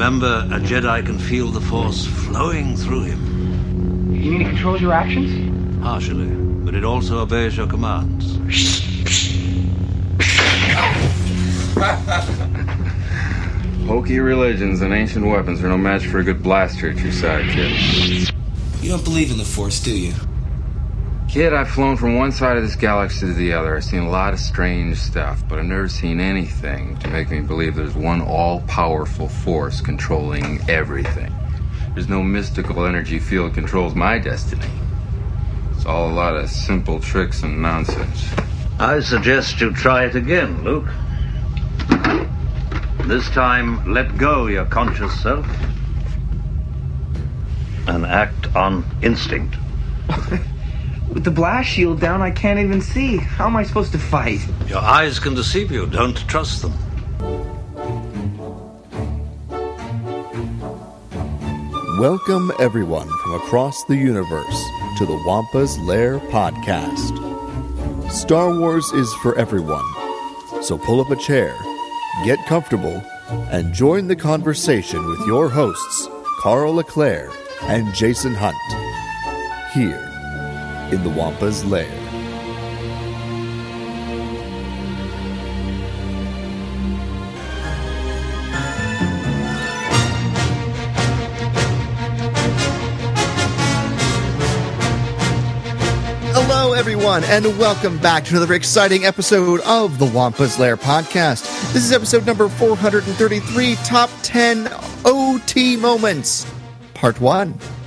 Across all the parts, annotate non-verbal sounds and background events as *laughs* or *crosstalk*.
Remember, a Jedi can feel the Force flowing through him. You mean it controls your actions? Partially, but it also obeys your commands. *laughs* Hokey religions and ancient weapons are no match for a good blaster at your side, kid. You don't believe in the Force, do you? Kid, I've flown from one side of this galaxy to the other. I've seen a lot of strange stuff, but I've never seen anything to make me believe there's one all powerful force controlling everything. There's no mystical energy field controls my destiny. It's all a lot of simple tricks and nonsense. I suggest you try it again, Luke. This time, let go your conscious self and act on instinct. *laughs* With the blast shield down, I can't even see. How am I supposed to fight? Your eyes can deceive you. Don't trust them. Welcome, everyone from across the universe, to the Wampa's Lair podcast. Star Wars is for everyone, so pull up a chair, get comfortable, and join the conversation with your hosts, Carl LeClaire and Jason Hunt, here in the Wampa's Lair. Hello, everyone, and welcome back to another exciting episode of the Wampa's Lair podcast. This is episode number 433 Top 10 OT Moments, Part 1.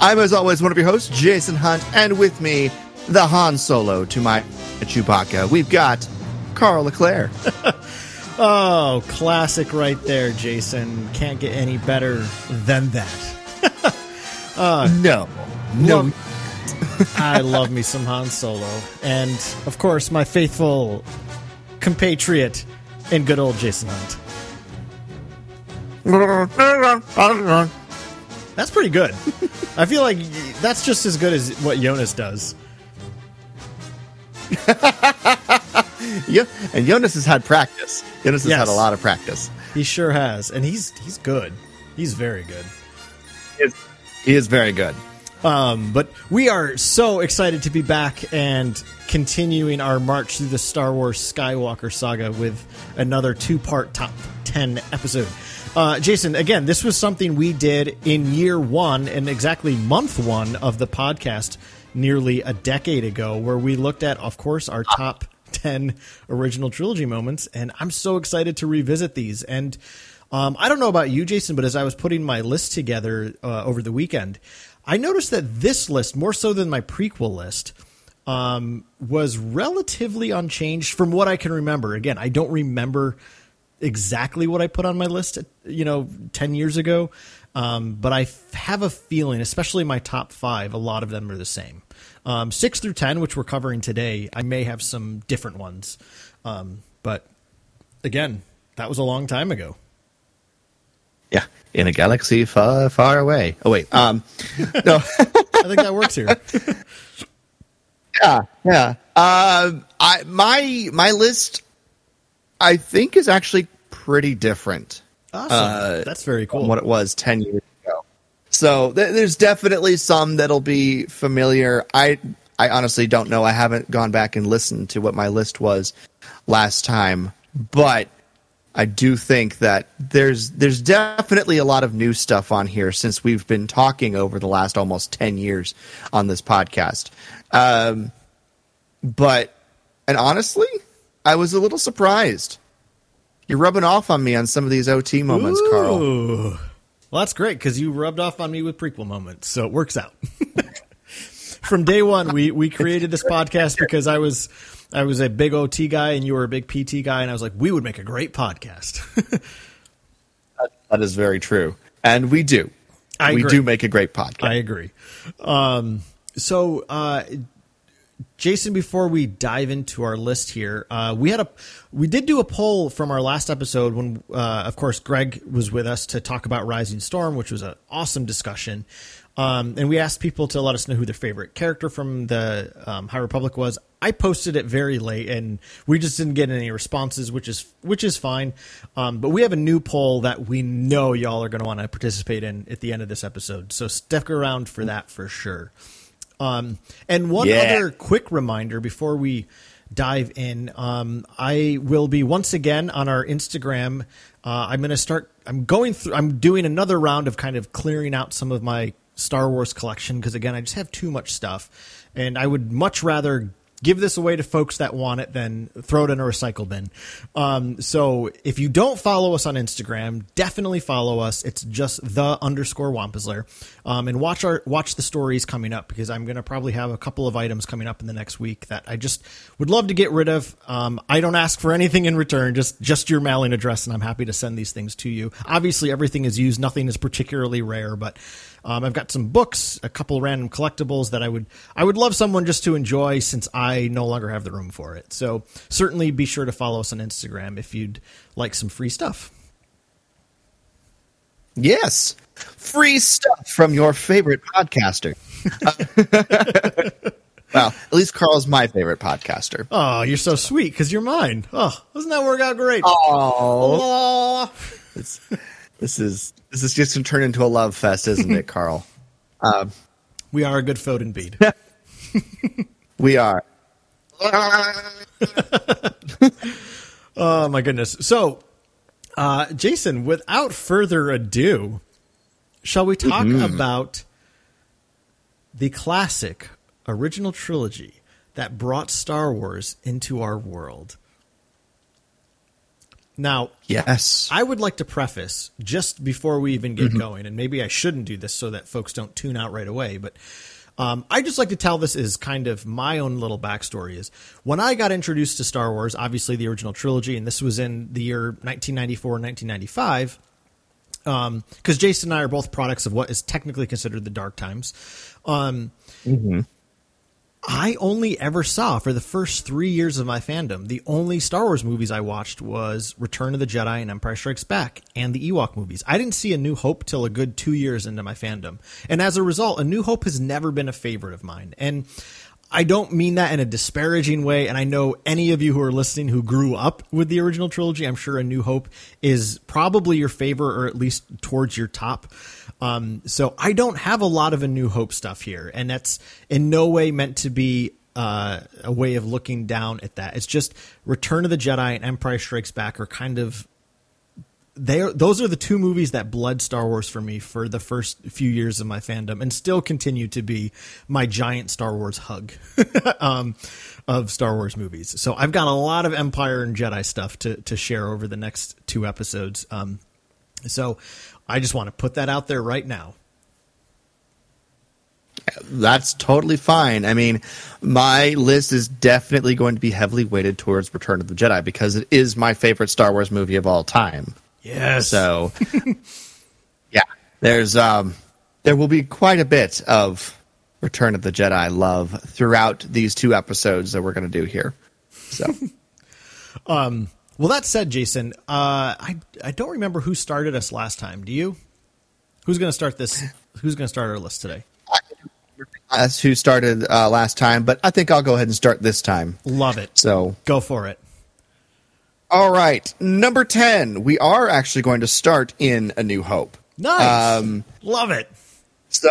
I'm, as always, one of your hosts, Jason Hunt, and with me, the Han Solo to my Chewbacca. We've got Carl LeClaire. *laughs* Oh, classic right there, Jason. Can't get any better than that. *laughs* Uh, no. No. Love- I love me some Han Solo. And, of course, my faithful compatriot in good old Jason Hunt. *laughs* That's pretty good. I feel like that's just as good as what Jonas does. *laughs* Yeah, and Jonas has had practice. Jonas has Yes. had a lot of practice. He sure has. And he's he's good. He's very good. He is very good. Um, but we are so excited to be back and continuing our march through the Star Wars Skywalker saga with another two part top 10 episode. Uh, Jason, again, this was something we did in year one and exactly month one of the podcast nearly a decade ago, where we looked at, of course, our top 10 original trilogy moments. And I'm so excited to revisit these. And um, I don't know about you, Jason, but as I was putting my list together uh, over the weekend, I noticed that this list, more so than my prequel list, um, was relatively unchanged from what I can remember. Again, I don't remember exactly what I put on my list, you know, 10 years ago. Um, but I f- have a feeling, especially my top five, a lot of them are the same. Um, six through 10, which we're covering today, I may have some different ones. Um, but again, that was a long time ago. Yeah, in a galaxy far, far away. Oh wait, um, *laughs* no, I think that works here. *laughs* yeah, yeah. Um, I my my list, I think, is actually pretty different Awesome. That's very cool. what it was ten years ago. So th- there's definitely some that'll be familiar. I I honestly don't know. I haven't gone back and listened to what my list was last time, but I do think that there's there's definitely a lot of new stuff on here since we've been talking over the last almost ten years on this podcast. Um, but and honestly, I was a little surprised. You're rubbing off on me on some of these OT moments, Carl. Well, that's great because you rubbed off on me with prequel moments, so it works out. *laughs* From day one, we we created this podcast because I was I was a big OT guy and you were a big PT guy, and I was like, we would make a great podcast. *laughs* That is very true, and we do. I we agree. do make a great podcast. I agree. Um, so, uh, Jason, before we dive into our list here, uh, we had a we did do a poll from our last episode when, uh, of course, Greg was with us to talk about Rising Storm, which was an awesome discussion. Um, and we asked people to let us know who their favorite character from the um, High Republic was. I posted it very late, and we just didn't get any responses, which is which is fine. Um, but we have a new poll that we know y'all are going to want to participate in at the end of this episode, so stick around for that for sure. Um, and one Yeah. other quick reminder before we dive in, um, I will be once again on our Instagram. Uh, I'm going to start. I'm going through. I'm doing another round of kind of clearing out some of my Star Wars collection because again, I just have too much stuff, and I would much rather give this away to folks that want it then throw it in a recycle bin. Um, so if you don't follow us on Instagram, definitely follow us. It's just the underscore Wampa's Lair. Um, and watch our watch the stories coming up because I'm gonna probably have a couple of items coming up in the next week that I just would love to get rid of. Um, I don't ask for anything in return, just just your mailing address, and I'm happy to send these things to you. Obviously, everything is used. Nothing is particularly rare, but um, I've got some books, a couple random collectibles that I would I would love someone just to enjoy since I no longer have the room for it. So certainly be sure to follow us on Instagram if you'd like some free stuff. Yes. Free stuff from your favorite podcaster. *laughs* Well, at least Carl's my favorite podcaster. Oh, you're so sweet because you're mine. Oh, doesn't that work out great? Oh. This is this is just gonna turn into a love fest, isn't it, *laughs* Carl? Um, we are a good Foden bead. *laughs* we are. *laughs* oh my goodness. So, uh, Jason, without further ado, shall we talk about the classic original trilogy that brought Star Wars into our world? Now, Yes. I would like to preface just before we even get going, and maybe I shouldn't do this so that folks don't tune out right away, but um, I just like to tell this as kind of my own little backstory. Is when I got introduced to Star Wars, obviously the original trilogy, and this was in the year 1994 and 1995. Because Jason and I are both products of what is technically considered the dark times. Um, I only ever saw for the first three years of my fandom, the only Star Wars movies I watched was Return of the Jedi and Empire Strikes Back and the Ewok movies. I didn't see A New Hope till a good two years into my fandom. And as a result, A New Hope has never been a favorite of mine. And I don't mean that in a disparaging way. And I know any of you who are listening who grew up with the original trilogy, I'm sure A New Hope is probably your favorite or at least towards your top. Um, so I don't have a lot of A New Hope stuff here. And that's in no way meant to be uh, a way of looking down at that. It's just Return of the Jedi and Empire Strikes Back are kind of they are, those are the two movies that bled Star Wars for me for the first few years of my fandom, and still continue to be my giant Star Wars hug *laughs* um, of Star Wars movies. So I've got a lot of Empire and Jedi stuff to to share over the next two episodes. Um, so I just want to put that out there right now. That's totally fine. I mean, my list is definitely going to be heavily weighted towards Return of the Jedi because it is my favorite Star Wars movie of all time. Yes. So, *laughs* yeah, there's um, there will be quite a bit of Return of the Jedi love throughout these two episodes that we're going to do here. So, *laughs* um, well, that said, Jason, uh, I I don't remember who started us last time. Do you? Who's going to start this? Who's going to start our list today? that's who started uh, last time, but I think I'll go ahead and start this time. Love it. So, Go for it. All right, number ten, we are actually going to start in A New Hope. Nice. Um, Love it. So,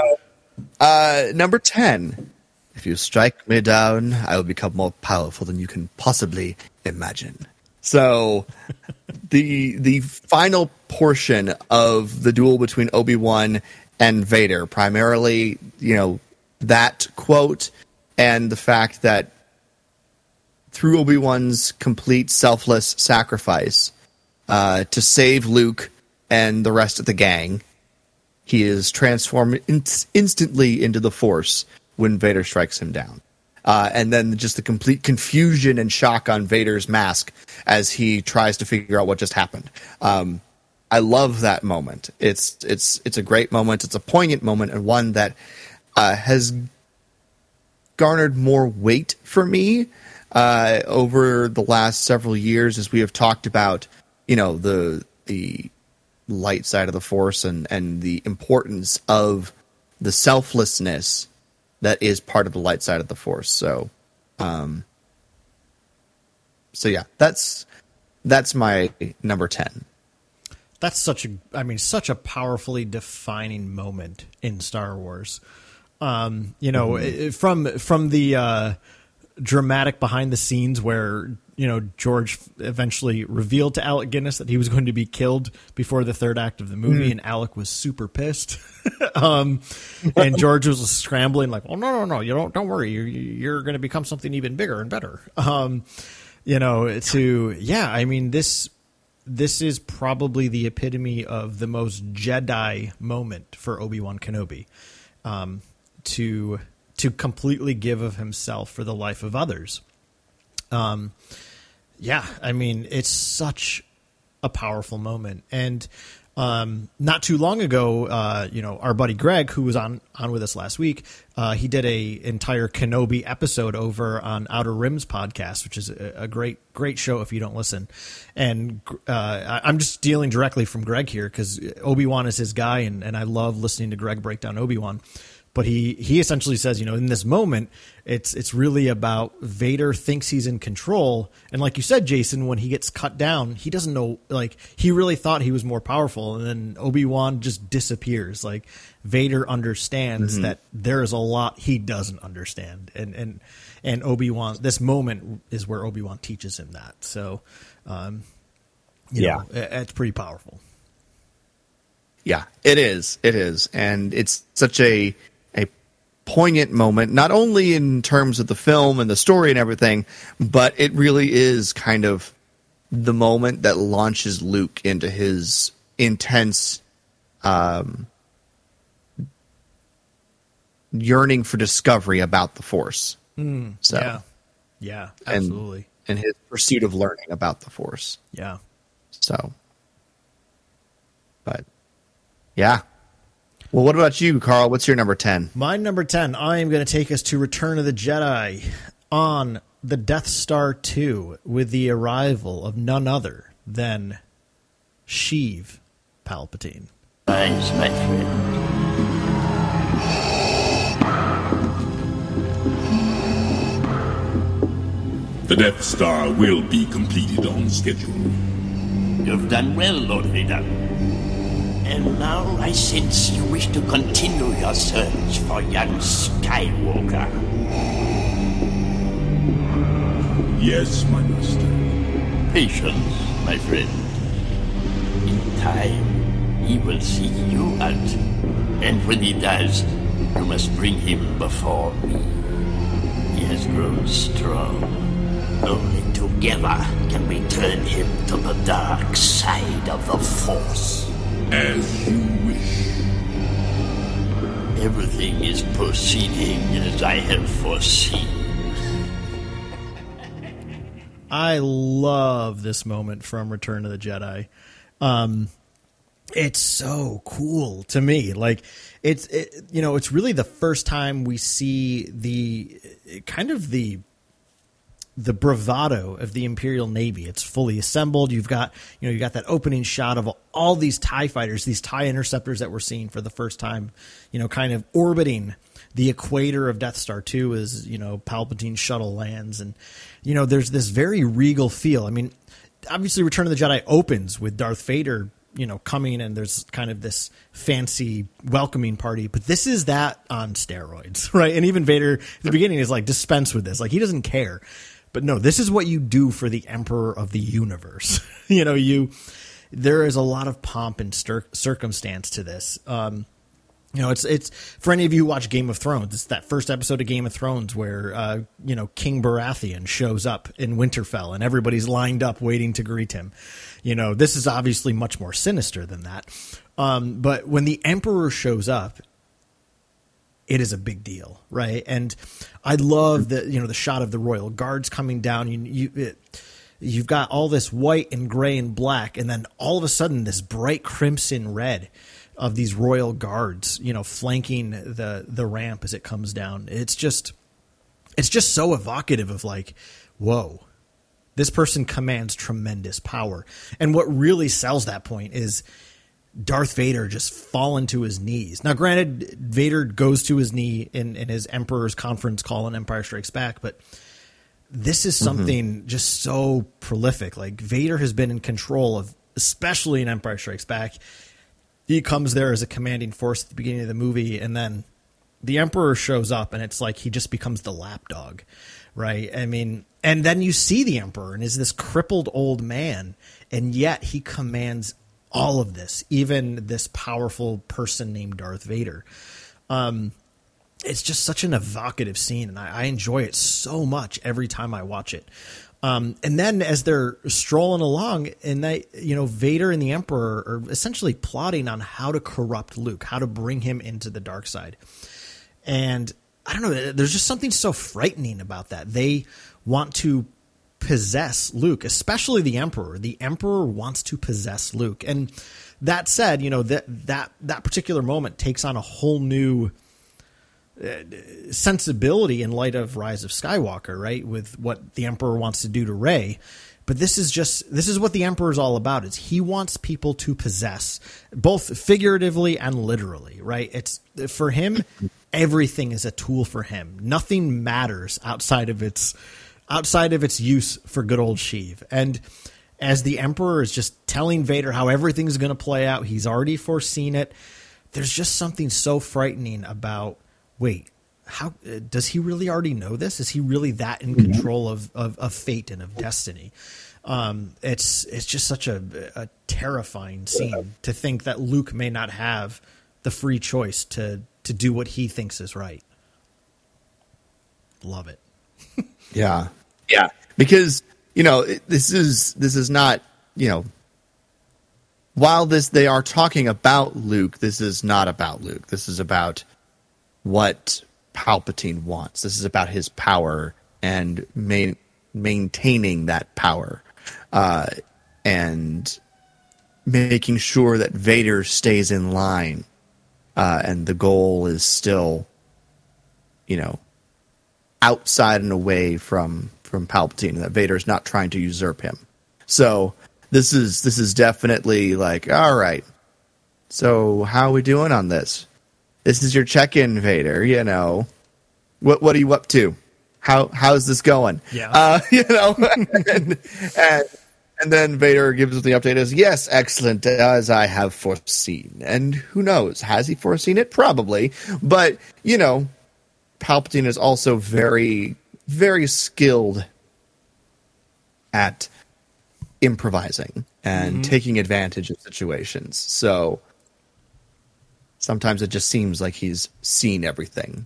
uh, number 10. If you strike me down, I will become more powerful than you can possibly imagine. So, *laughs* the the final portion of the duel between Obi-Wan and Vader, primarily, you know, that quote and the fact that through Obi-Wan's complete selfless sacrifice uh, to save Luke and the rest of the gang, he is transformed in- instantly into the Force when Vader strikes him down. Uh, and then just the complete confusion and shock on Vader's mask as he tries to figure out what just happened. Um, I love that moment. It's it's it's a great moment. It's a poignant moment and one that uh, has garnered more weight for me uh, over the last several years as we have talked about, you know, the the light side of the force and and the importance of the selflessness that is part of the light side of the force. So, um, so yeah, that's that's my number ten. That's such a, I mean, such a powerfully defining moment in Star Wars. Um, you know, mm-hmm. from from the uh, dramatic behind the scenes where you know George eventually revealed to Alec Guinness that he was going to be killed before the third act of the movie, mm. and Alec was super pissed. *laughs* um, and George was scrambling like, "Oh no, no, no! You don't don't worry. You're you're going to become something even bigger and better." Um, you know, to yeah, I mean this this is probably the epitome of the most Jedi moment for Obi Wan Kenobi. Um, to to completely give of himself for the life of others. Um, yeah, I mean, it's such a powerful moment. And um, not too long ago, uh, you know, our buddy Greg, who was on on with us last week, uh, he did a entire Kenobi episode over on Outer Rims podcast, which is a, a great great show if you don't listen. And uh, I'm just dealing directly from Greg here because Obi Wan is his guy, and, and I love listening to Greg break down Obi Wan but he he essentially says, you know, in this moment, it's it's really about Vader thinks he's in control, and like you said, Jason, when he gets cut down, he doesn't know. Like he really thought he was more powerful, and then Obi Wan just disappears. Like Vader understands mm-hmm. that there is a lot he doesn't understand, and and and Obi Wan. This moment is where Obi Wan teaches him that. So, um, yeah, know, it's pretty powerful. Yeah, it is. It is, and it's such a poignant moment, not only in terms of the film and the story and everything, but it really is kind of the moment that launches Luke into his intense um, yearning for discovery about the Force. Mm, so, yeah, yeah, absolutely, and, and his pursuit of learning about the Force. Yeah. So, but yeah, well, what about you, Carl? What's your number 10? My number 10, I am going to take us to Return of the Jedi on the Death Star 2 with the arrival of none other than Sheev Palpatine. Thanks, my friend. The Death Star will be completed on schedule. You've done well, Lord Vader. And now I sense you wish to continue your search for young Skywalker. Yes, my master. Patience, my friend. In time, he will seek you out. And when he does, you must bring him before me. He has grown strong. Only together can we turn him to the dark side of the Force. As you wish. Everything is proceeding as I have foreseen. I love this moment from Return of the Jedi. Um, it's so cool to me. Like it's it, you know, it's really the first time we see the kind of the the bravado of the Imperial Navy. It's fully assembled. You've got, you know, you got that opening shot of all these TIE fighters, these TIE interceptors that we're seeing for the first time, you know, kind of orbiting the equator of Death Star 2 as, you know, Palpatine's shuttle lands. And, you know, there's this very regal feel. I mean, obviously Return of the Jedi opens with Darth Vader you know coming and there's kind of this fancy welcoming party but this is that on steroids *laughs* right and even vader at the beginning is like dispense with this like he doesn't care but no, this is what you do for the emperor of the universe. *laughs* you know, you there is a lot of pomp and stir- circumstance to this. Um, you know, it's it's for any of you who watch Game of Thrones. It's that first episode of Game of Thrones where uh, you know King Baratheon shows up in Winterfell and everybody's lined up waiting to greet him. You know, this is obviously much more sinister than that. Um, but when the Emperor shows up, it is a big deal, right? And I love the you know the shot of the royal guards coming down. You you it, you've got all this white and gray and black, and then all of a sudden this bright crimson red of these royal guards, you know, flanking the the ramp as it comes down. It's just it's just so evocative of like, whoa, this person commands tremendous power. And what really sells that point is Darth Vader just falling to his knees. Now, granted, Vader goes to his knee in, in his Emperor's conference call in Empire Strikes Back, but this is something mm-hmm. just so prolific. Like Vader has been in control of, especially in Empire Strikes Back. He comes there as a commanding force at the beginning of the movie, and then the Emperor shows up, and it's like he just becomes the lapdog, right? I mean, and then you see the Emperor, and is this crippled old man, and yet he commands all of this, even this powerful person named Darth Vader. Um, it's just such an evocative scene, and I, I, enjoy it so much every time I watch it. Um, and then as they're strolling along, and they, you know, Vader and the Emperor are essentially plotting on how to corrupt Luke, how to bring him into the dark side. And I don't know, there's just something so frightening about that. They want to possess Luke, especially the Emperor. The Emperor wants to possess Luke. And that said, you know, that that that particular moment takes on a whole new uh, sensibility in light of Rise of Skywalker, right? With what the Emperor wants to do to Rey. But this is just this is what the Emperor is all about. Is he wants people to possess both figuratively and literally, right? It's for him everything is a tool for him. Nothing matters outside of its outside of its use for good old Sheev. And as the Emperor is just telling Vader how everything's going to play out, he's already foreseen it. There's just something so frightening about wait, how does he really already know this? Is he really that in mm-hmm. control of, of, of fate and of destiny? Um, it's it's just such a, a terrifying scene to think that Luke may not have the free choice to to do what he thinks is right. Love it. *laughs* yeah. Yeah. Because, you know, this is this is not, you know, while this they are talking about Luke, this is not about Luke. This is about what Palpatine wants. This is about his power and main, maintaining that power. Uh, and making sure that Vader stays in line uh, and the goal is still, you know, outside and away from from Palpatine. That Vader is not trying to usurp him. So this is this is definitely like, all right. So how are we doing on this? This is your check-in, Vader. You know, what what are you up to? How how's this going? Yeah, uh, *laughs* you know, and, and and then Vader gives us the update as yes, excellent, as I have foreseen. And who knows? Has he foreseen it? Probably. But, you know, Palpatine is also very, very skilled at improvising and mm-hmm. taking advantage of situations. So sometimes it just seems like he's seen everything.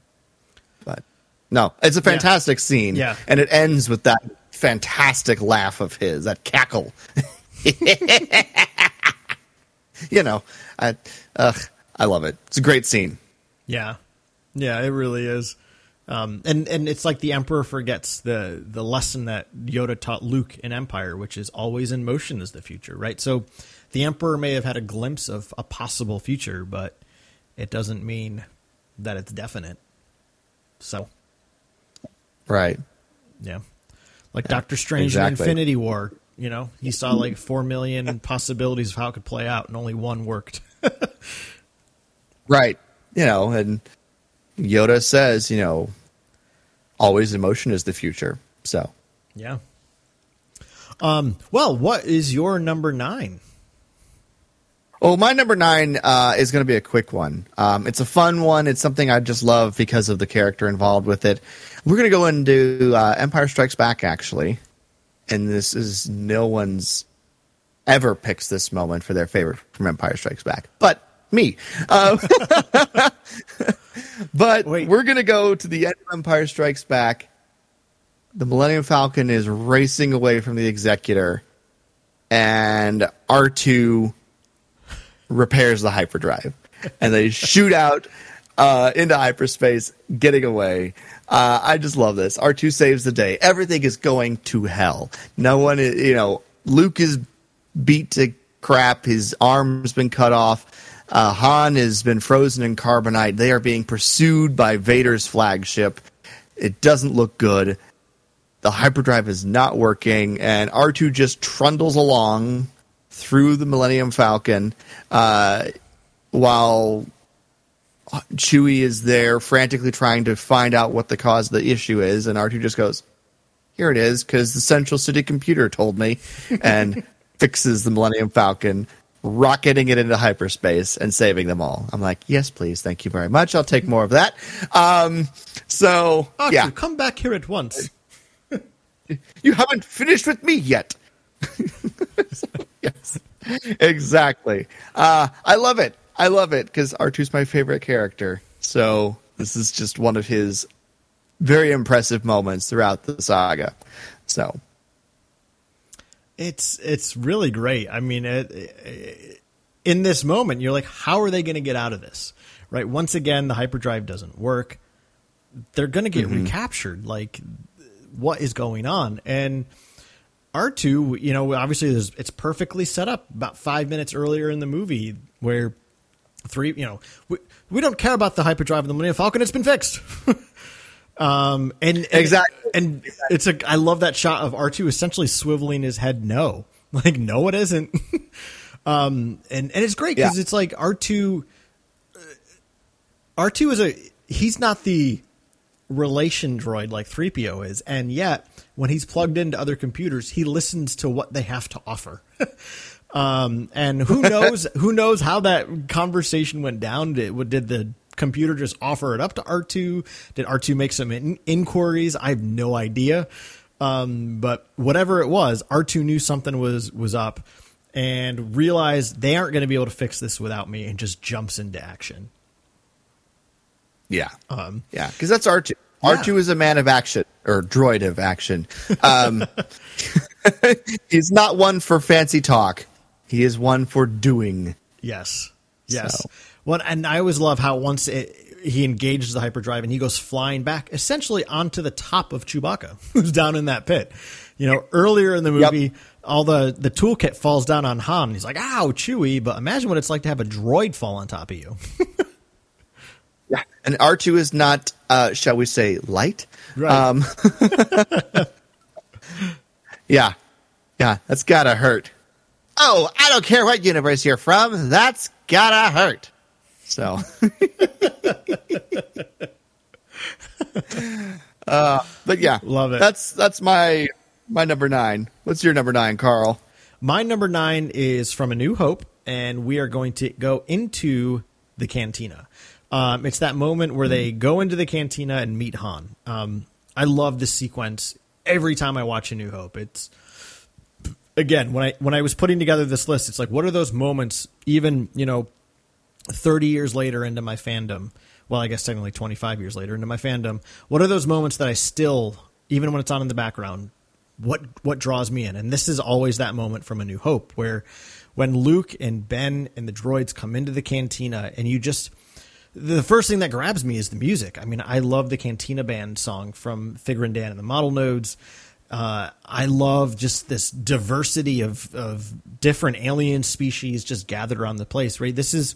But no, it's a fantastic yeah. scene. Yeah. And it ends with that fantastic laugh of his, that cackle. *laughs* you know, I, ugh, I love it. It's a great scene. Yeah, yeah, it really is. Um, and and it's like the Emperor forgets the the lesson that Yoda taught Luke in Empire, which is always in motion is the future, right? So the Emperor may have had a glimpse of a possible future, but it doesn't mean that it's definite. So, right, yeah like yeah, Doctor Strange exactly. in Infinity War. You know, he saw like four million *laughs* possibilities of how it could play out, and only one worked. *laughs* right. You know, and Yoda says, you know, always emotion is the future. So, yeah. Um, well, what is your number nine? Well, my number nine uh, is going to be a quick one. Um, it's a fun one. It's something I just love because of the character involved with it. We're going to go into uh, Empire Strikes Back, actually. And this is no one's ever picks this moment for their favorite from Empire Strikes Back, but me. Uh, *laughs* *laughs* but Wait. we're going to go to the end of Empire Strikes Back. The Millennium Falcon is racing away from the Executor, and R2 repairs the hyperdrive, and they shoot out uh, into hyperspace, getting away. Uh, I just love this. R two saves the day. Everything is going to hell. No one, is, you know, Luke is beat to crap. His arm's been cut off. Uh, Han has been frozen in carbonite. They are being pursued by Vader's flagship. It doesn't look good. The hyperdrive is not working, and R2 just trundles along through the Millennium Falcon uh, while Chewie is there frantically trying to find out what the cause of the issue is, and R2 just goes, Here it is, because the Central City computer told me, and *laughs* fixes the Millennium Falcon, rocketing it into hyperspace and saving them all. I'm like, Yes, please, thank you very much. I'll take more of that. Um, so, yeah, come back here at once. you haven't finished with me yet. *laughs* yes, exactly. Uh, I love it. I love it because R2's my favorite character. So this is just one of his very impressive moments throughout the saga. So It's it's really great. I mean, it, it- in this moment, you're like, how are they going to get out of this? Right? Once again, the hyperdrive doesn't work. They're going to get mm-hmm. recaptured. Like, what is going on? And R2, you know, obviously, there's, it's perfectly set up about five minutes earlier in the movie where three, you know, we, we don't care about the hyperdrive of the Millennium Falcon. It's been fixed. *laughs* um, and, and Exactly. and it's a I love that shot of R two essentially swiveling his head no, *laughs* like no, it isn't. *laughs* um, and and it's great because Yeah. it's like R two. R two is a he's not the relation droid like 3PO is, and yet when he's plugged into other computers, he listens to what they have to offer. *laughs* um, and who knows who knows how that conversation went down? Did, what did the computer just offer it up to R2? Did R2 make some in- inquiries? I have no idea. Um, but whatever it was, R2 knew something was was up and realized they aren't going to be able to fix this without me and just jumps into action. yeah, Um, yeah, because that's R2. R2 is a man of action or droid of action. *laughs* Um, *laughs* he's not one for fancy talk. He is one for doing. Yes. Yes. So- Well, and I always love how once it, he engages the hyperdrive and he goes flying back essentially onto the top of Chewbacca, *laughs* who's down in that pit. You know, earlier in the Yep. movie, all the, the toolkit falls down on Han. And he's like, ow, Chewie. But imagine what it's like to have a droid fall on top of you. *laughs* Yeah, and R2 is not, uh, shall we say, light. Right. Um, *laughs* yeah, yeah, that's gotta hurt. Oh, I don't care what universe you're from. That's gotta hurt. So, *laughs* uh, but yeah, Love it. That's that's my my number nine. What's your number nine, Carl? My number nine is from A New Hope, and we are going to go into the cantina. Um, it's that moment where they go into the cantina and meet Han. Um, I love this sequence every time I watch A New Hope. It's again when I when I was putting together this list, it's like what are those moments? Even you know, thirty years later into my fandom. Well, I guess technically twenty five years later into my fandom. What are those moments that I still, even when it's on in the background, what what draws me in and this is always that moment from a new hope where when luke and ben and the droids come into the cantina and you just the first thing that grabs me is the music i mean i love the cantina band song from Figrin D'an and the Modal Nodes uh, I love just this diversity of, of different alien species just gathered around the place, right? This is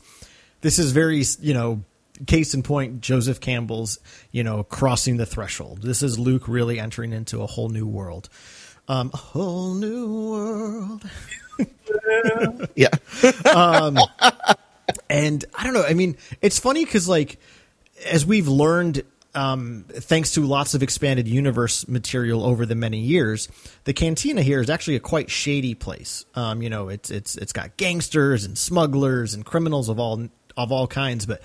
this is very you know case in point joseph campbell's you know crossing the threshold this is luke really entering into a whole new world um, a whole new world *laughs* Yeah, um and I don't know. I mean, it's funny because like as we've learned, um, thanks to lots of expanded universe material over the many years, the cantina here is actually a quite shady place. Um, you know, it's it's it's got gangsters and smugglers and criminals of all of all kinds. But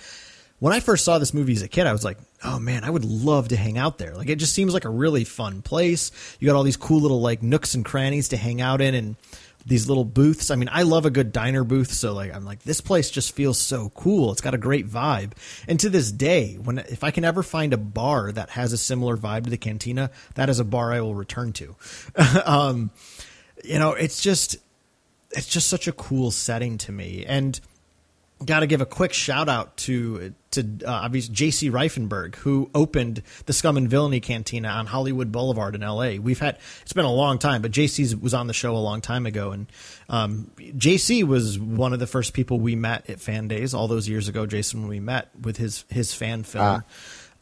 when I first saw this movie as a kid, I was like, oh man, I would love to hang out there. Like it just seems like a really fun place. You got all these cool little like nooks and crannies to hang out in and these little booths. I mean, I love a good diner booth, so like I'm like this place just feels so cool. It's got a great vibe. And to this day, when if I can ever find a bar that has a similar vibe to the cantina, that is a bar I will return to. *laughs* um, you know, it's just it's just such a cool setting to me. And got to give a quick shout out to to uh, obviously J.C. Reifenberg, who opened the Scum and Villainy Cantina on Hollywood Boulevard in L.A. We've had it's been a long time, but J.C. was on the show a long time ago, and um, J.C. was one of the first people we met at Fan Days all those years ago. Jason, when we met with his his fan film.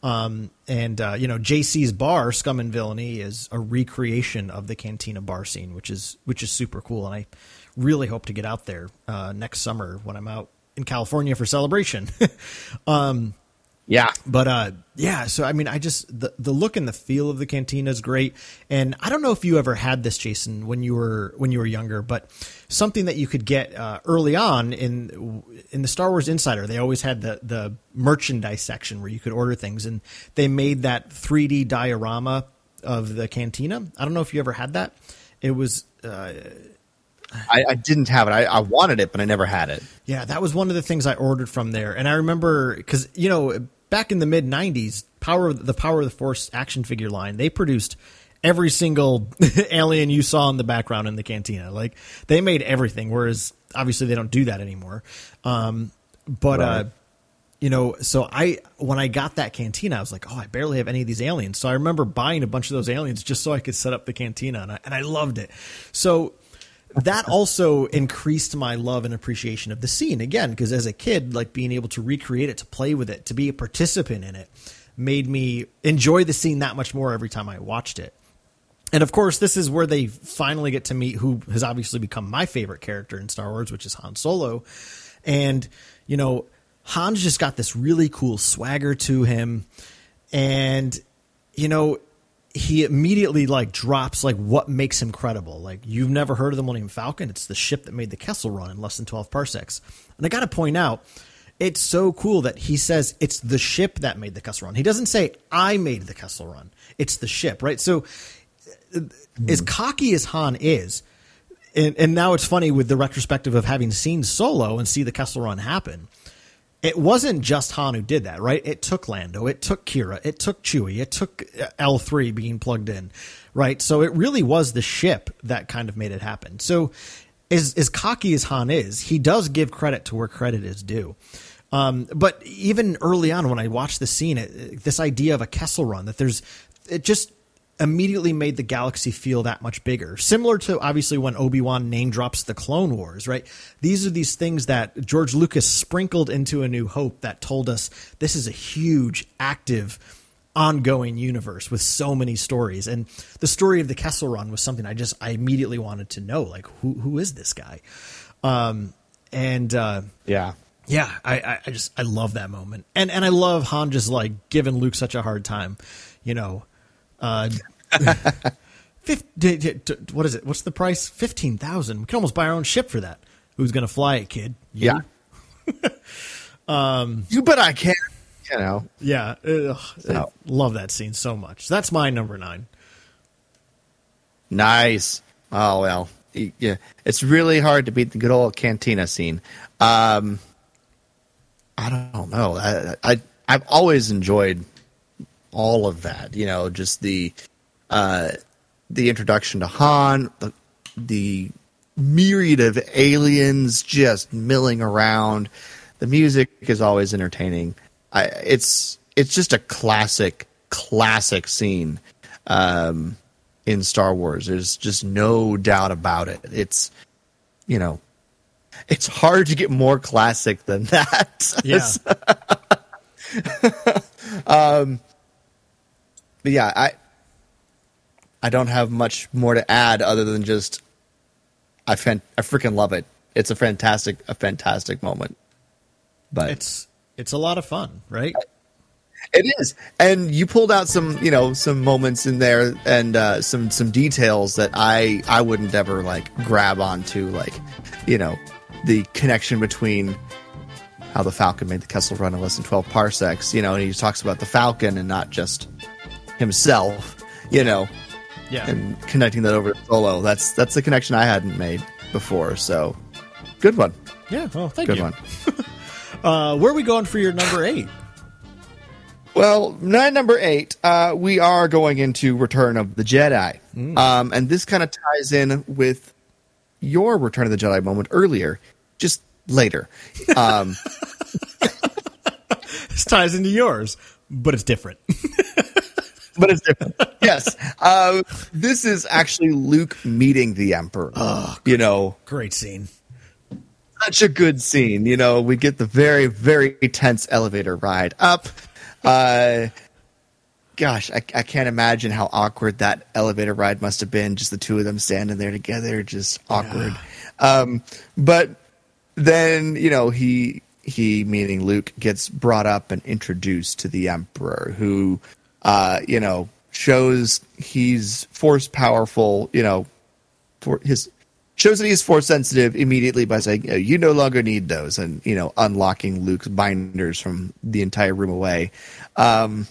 Um, and uh, you know, JC's bar, Scum and Villainy, is a recreation of the Cantina bar scene, which is which is super cool. And I really hope to get out there uh, next summer when I'm out in California for celebration. *laughs* um, Yeah. but uh, yeah, so I mean, I just the the look and the feel of the cantina is great, and I don't know if you ever had this, Jason, when you were when you were younger, but something that you could get uh, early on in in the Star Wars Insider, they always had the the merchandise section where you could order things, and they made that 3D diorama of the cantina. I don't know if you ever had that. It was uh, I, I didn't have it. I, I wanted it, but I never had it. Yeah, that was one of the things I ordered from there, and I remember because you know back in the mid '90s, Power the Power of the Force action figure line, they produced every single *laughs* alien you saw in the background in the cantina. Like they made everything, whereas obviously they don't do that anymore. Um, but uh, you know, so I when I got that cantina, I was like, oh, I barely have any of these aliens. So I remember buying a bunch of those aliens just so I could set up the cantina, and I, and I loved it. So that also increased my love and appreciation of the scene again because as a kid like being able to recreate it to play with it to be a participant in it made me enjoy the scene that much more every time i watched it. And of course this is where they finally get to meet who has obviously become my favorite character in star wars which is han solo. And you know han's just got this really cool swagger to him. And you know he immediately like drops like what makes him credible. Like you've never heard of the Millennium Falcon? It's the ship that made the Kessel Run in less than twelve parsecs. And I got to point out, it's so cool that he says it's the ship that made the Kessel Run. He doesn't say I made the Kessel Run. It's the ship, right? So as hmm. cocky as Han is, and, and now it's funny with the retrospective of having seen Solo and see the Kessel Run happen it wasn't just Han who did that, right? It took Lando, it took Qi'ra, it took Chewie, it took L3 being plugged in, right? So it really was the ship that kind of made it happen. So as, as cocky as Han is, he does give credit to where credit is due. Um, but even early on when I watched the scene, it, this idea of a Kessel run, that there's, it just immediately made the galaxy feel that much bigger. Similar to obviously when Obi-Wan name drops the Clone Wars, right? These are these things that George Lucas sprinkled into A New Hope that told us this is a huge, active, ongoing universe with so many stories. And the story of the Kessel Run was something I just I immediately wanted to know. Like who who is this guy? Um and uh Yeah. yeah, I, I, just I love that moment, and and I love Han just like giving Luke such a hard time, you know. Uh, *laughs* what is it? What's the price? Fifteen thousand. We can almost buy our own ship for that. Who's gonna fly it, kid? You? Yeah. *laughs* you bet I can. You know. yeah. Ugh, So- love that scene so much. That's my number nine. Nice. Oh well, yeah. It's really hard to beat the good old cantina scene. Um, I don't know. I, I I've always enjoyed all of that. You know, just the uh, the introduction to Han, the the myriad of aliens just milling around. The music is always entertaining. I, it's it's just a classic classic scene. Um, in Star Wars. There's just no doubt about it. It's, you know, it's hard to get more classic than that. *laughs* Yeah. but yeah, I, I don't have much more to add other than just, I fan, I freaking love it. It's a fantastic, a fantastic moment. But it's it's a lot of fun, right? It is, and you pulled out some, you know, some moments in there and uh, some some details that I I wouldn't ever like grab onto, like, you know, the connection between how the Falcon made the Kessel Run in less than twelve parsecs. You know, and he talks about the Falcon and not just himself. You know, Yeah. and connecting that over to Solo. That's that's the connection I hadn't made before. So, good one, yeah. Well, thank good you. Good one. *laughs* Uh, where are we going for your number eight? Well, nine number eight, uh, we are going into Return of the Jedi, um, and this kind of ties in with your Return of the Jedi moment earlier, just later. Um, *laughs* This ties into yours, but it's different. *laughs* but it's different. *laughs* yes, uh, this is actually Luke meeting the Emperor. you know, Great scene. such a good scene. You know, we get the very, very tense elevator ride up. Uh, gosh, I, I can't imagine how awkward that elevator ride must have been. Just the two of them standing there together, just awkward. Um, but then you know he he meaning Luke gets brought up and introduced to the Emperor, who uh, you know shows he's force powerful. You know, for his shows that he's force sensitive immediately by saying "Oh, you no longer need those, and you know unlocking Luke's binders from the entire room away. Um,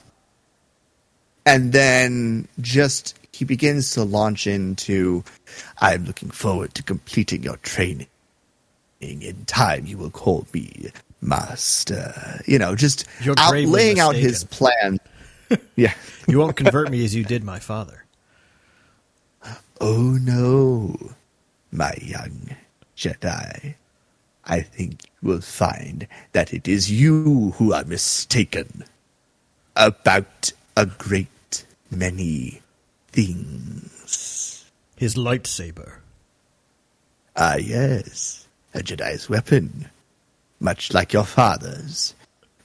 and then just he begins to launch into i'm looking forward to completing your training in time you will call me master you know just out laying out his plan *laughs* yeah You won't convert me as you did my father. oh no my young jedi i think you will find that it is you who are mistaken about a great many things His lightsaber. Ah, yes. A Jedi's weapon. Much like your father's.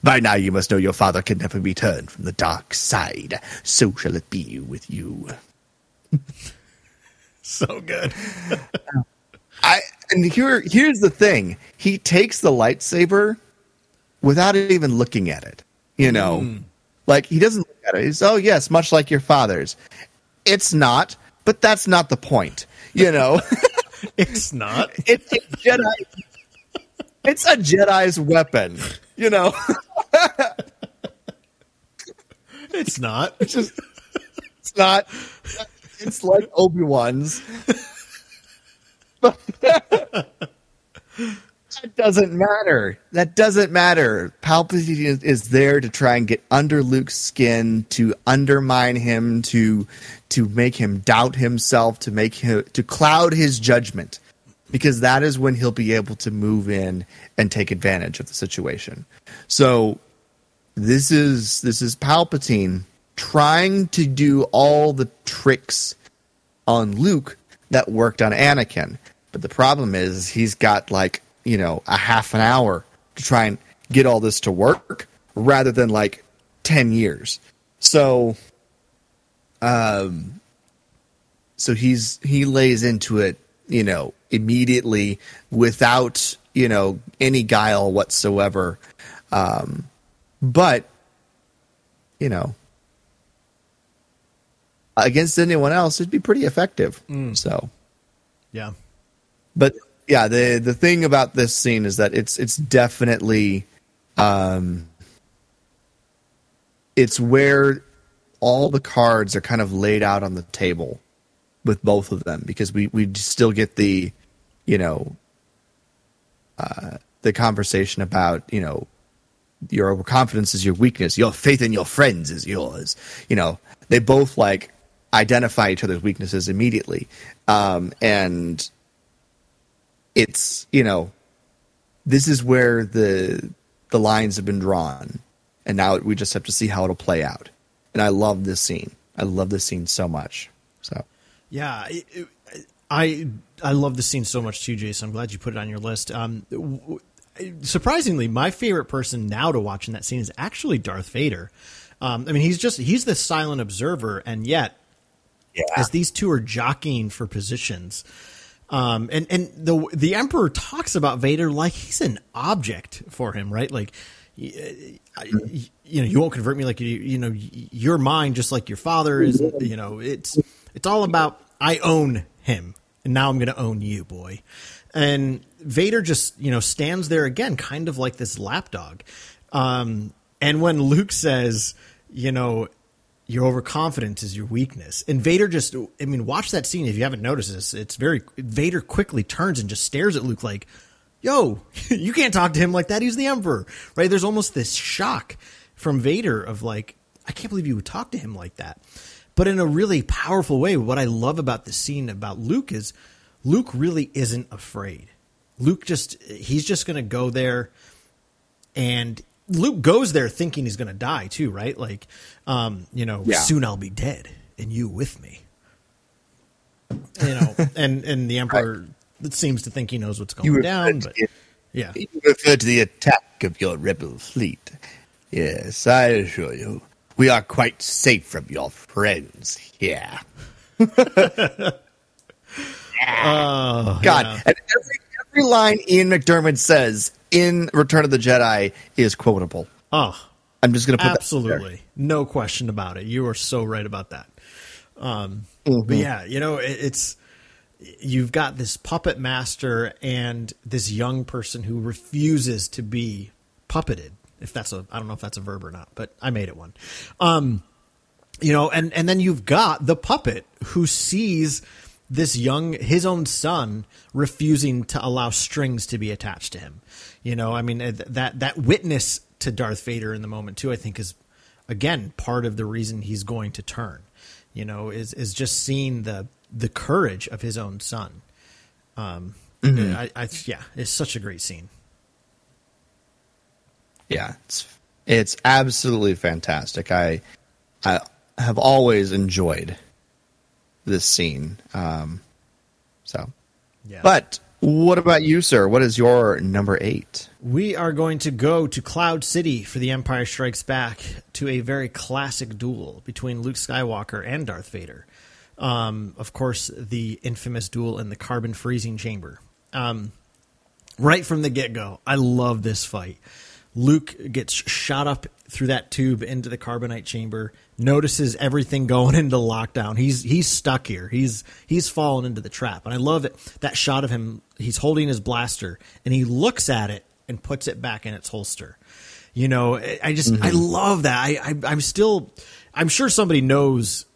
By now you must know your father can never return from the dark side. So shall it be with you. *laughs* So good. *laughs* I and here here's the thing. He takes the lightsaber without even looking at it. You know? Hmm. Like he doesn't look at it. He's oh yes, much like your father's. It's not, but that's not the point. You know? *laughs* It's not. it's a Jedi It's a Jedi's weapon. You know? *laughs* It's not. It's just it's not it's like Obi-Wan's. that doesn't matter. That doesn't matter. Palpatine is, is there to try and get under Luke's skin, to undermine him, to to make him doubt himself, to make him to cloud his judgment. Because that is when he'll be able to move in and take advantage of the situation. So this is this is Palpatine trying to do all the tricks on Luke that worked on Anakin. But the problem is he's got like, you know, a half an hour to try and get all this to work rather than like 10 years. So um so he's he lays into it, you know, immediately without, you know, any guile whatsoever. Um but you know, against anyone else, it'd be pretty effective. So, Yeah. but yeah, the the thing about this scene is that it's it's definitely, um, it's where all the cards are kind of laid out on the table with both of them because we we still get the, you know, uh, the conversation about you know your overconfidence is your weakness. Your faith in your friends is yours. You know, they both like identify each other's weaknesses immediately. Um, and it's, you know, this is where the the lines have been drawn. And now we just have to see how it'll play out. And I love this scene. I love this scene so much. So Yeah, it- it- I I love this scene so much too, Jason. I'm glad you put it on your list. Um, w- surprisingly, my favorite person now to watch in that scene is actually Darth Vader. Um, I mean, he's just he's the silent observer, and yet as these two are jockeying for positions, um, and and the the Emperor talks about Vader like he's an object for him, right? Like, I- you know, you won't convert me like you, you know, you're mine, just like your father is. You know, it's it's all about I own him, and now I'm going to own you, boy. And Vader just you know stands there again, kind of like this lapdog. Um, and when Luke says, you know, your overconfidence is your weakness. And Vader just, I mean, watch that scene if you haven't noticed this. It's very, Vader quickly turns and just stares at Luke like, yo, *laughs* you can't talk to him like that. He's the Emperor, right? There's almost this shock from Vader of like, I can't believe you would talk to him like that. But in a really powerful way, what I love about the scene about Luke is Luke really isn't afraid. Luke just, he's just going to go there and Luke goes there thinking he's going to die too, right? Like, um, you know, Yeah. soon I'll be dead and you with me. You know, *laughs* and and the emperor seems to think he knows what's going down, but it- yeah, You refer to the attack of your rebel fleet. Yes, I assure you, We are quite safe from your friends here. *laughs* Oh, *laughs* God, yeah. and every every line Ian McDiarmid says in Return of the Jedi is quotable. Oh, I'm just gonna put absolutely, no question about it. You are so right about that. Um, Mm-hmm. But yeah, you know, it, it's you've got this puppet master and this young person who refuses to be puppeted. If that's a, I don't know if that's a verb or not, but I made it one. Um, you know, and and then you've got the puppet who sees this young his own son refusing to allow strings to be attached to him. You know, I mean that that witness to Darth Vader in the moment too. I think is again part of the reason he's going to turn. You know, is is just seeing the the courage of his own son. Um, I, I, yeah, it's such a great scene. Yeah, it's it's absolutely fantastic. I I have always enjoyed this scene. Um, so, Yeah. but what about you, sir? What is your number eight? We are going to go to Cloud City for The Empire Strikes Back to a very classic duel between Luke Skywalker and Darth Vader. Um, of course, the infamous duel in the carbon freezing chamber. Um, right from the get go, I love this fight. Luke gets shot up through that tube into the carbonite chamber, notices everything going *laughs* into lockdown. He's he's stuck here. He's he's fallen into the trap. And I love it that shot of him. He's holding his blaster and he looks at it and puts it back in its holster. You know, I just I love that. I, I I'm still I'm sure somebody knows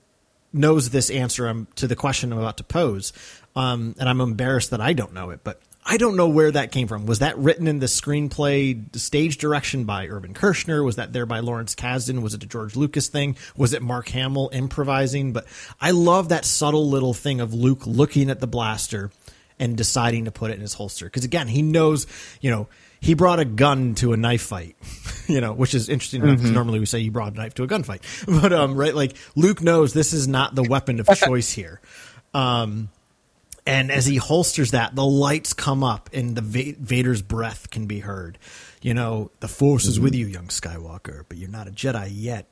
knows this answer um, to the question I'm about to pose, um, and I'm embarrassed that I don't know it. But I don't know where that came from. Was that written in the screenplay, stage direction by Irvin Kershner? Was that there by Lawrence Kasdan? Was it a George Lucas thing? Was it Mark Hamill improvising? But I love that subtle little thing of Luke looking at the blaster and deciding to put it in his holster. Because again, he knows, you know, he brought a gun to a knife fight, *laughs* you know, which is interesting enough 'cause normally we say he brought a knife to a gunfight. *laughs* But, um, right, like Luke knows this is not the weapon of *laughs* choice here. Um, and as he holsters that, the lights come up and the Va- Vader's breath can be heard. You know, the Force is with mm-hmm. you, young Skywalker, but you're not a Jedi yet.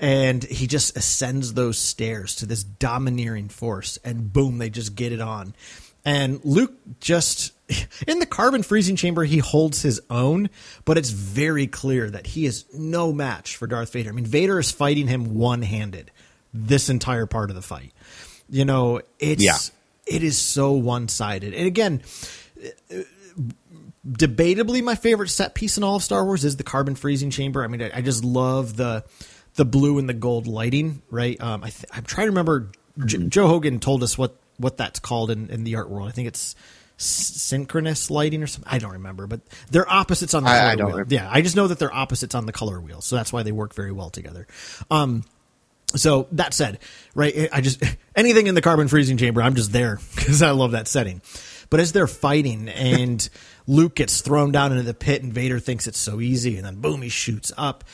And he just ascends those stairs to this domineering force, and boom, they just get it on. And Luke just *laughs* in the carbon freezing chamber, he holds his own, but it's very clear that he is no match for Darth Vader. I mean, Vader is fighting him one handed this entire part of the fight. You know, it's Yeah. It is so one sided. And again, debatably my favorite set piece in all of Star Wars is the carbon freezing chamber. I mean, I, I just love the the blue and the gold lighting. Right? Um, I th- I'm trying to remember. J- Joe Hogan told us what what that's called in, in the art world. I think it's synchronous lighting or something. I don't remember, but they're opposites on the I- color I don't wheel. remember. Yeah, I just know that they're opposites on the color wheel, so that's why they work very well together. Um, so that said, right, I just *laughs* anything in the carbon freezing chamber, I'm just there *laughs* because I love that setting. But as they're fighting and *laughs* Luke gets thrown down into the pit and Vader thinks it's so easy and then boom, he shoots up.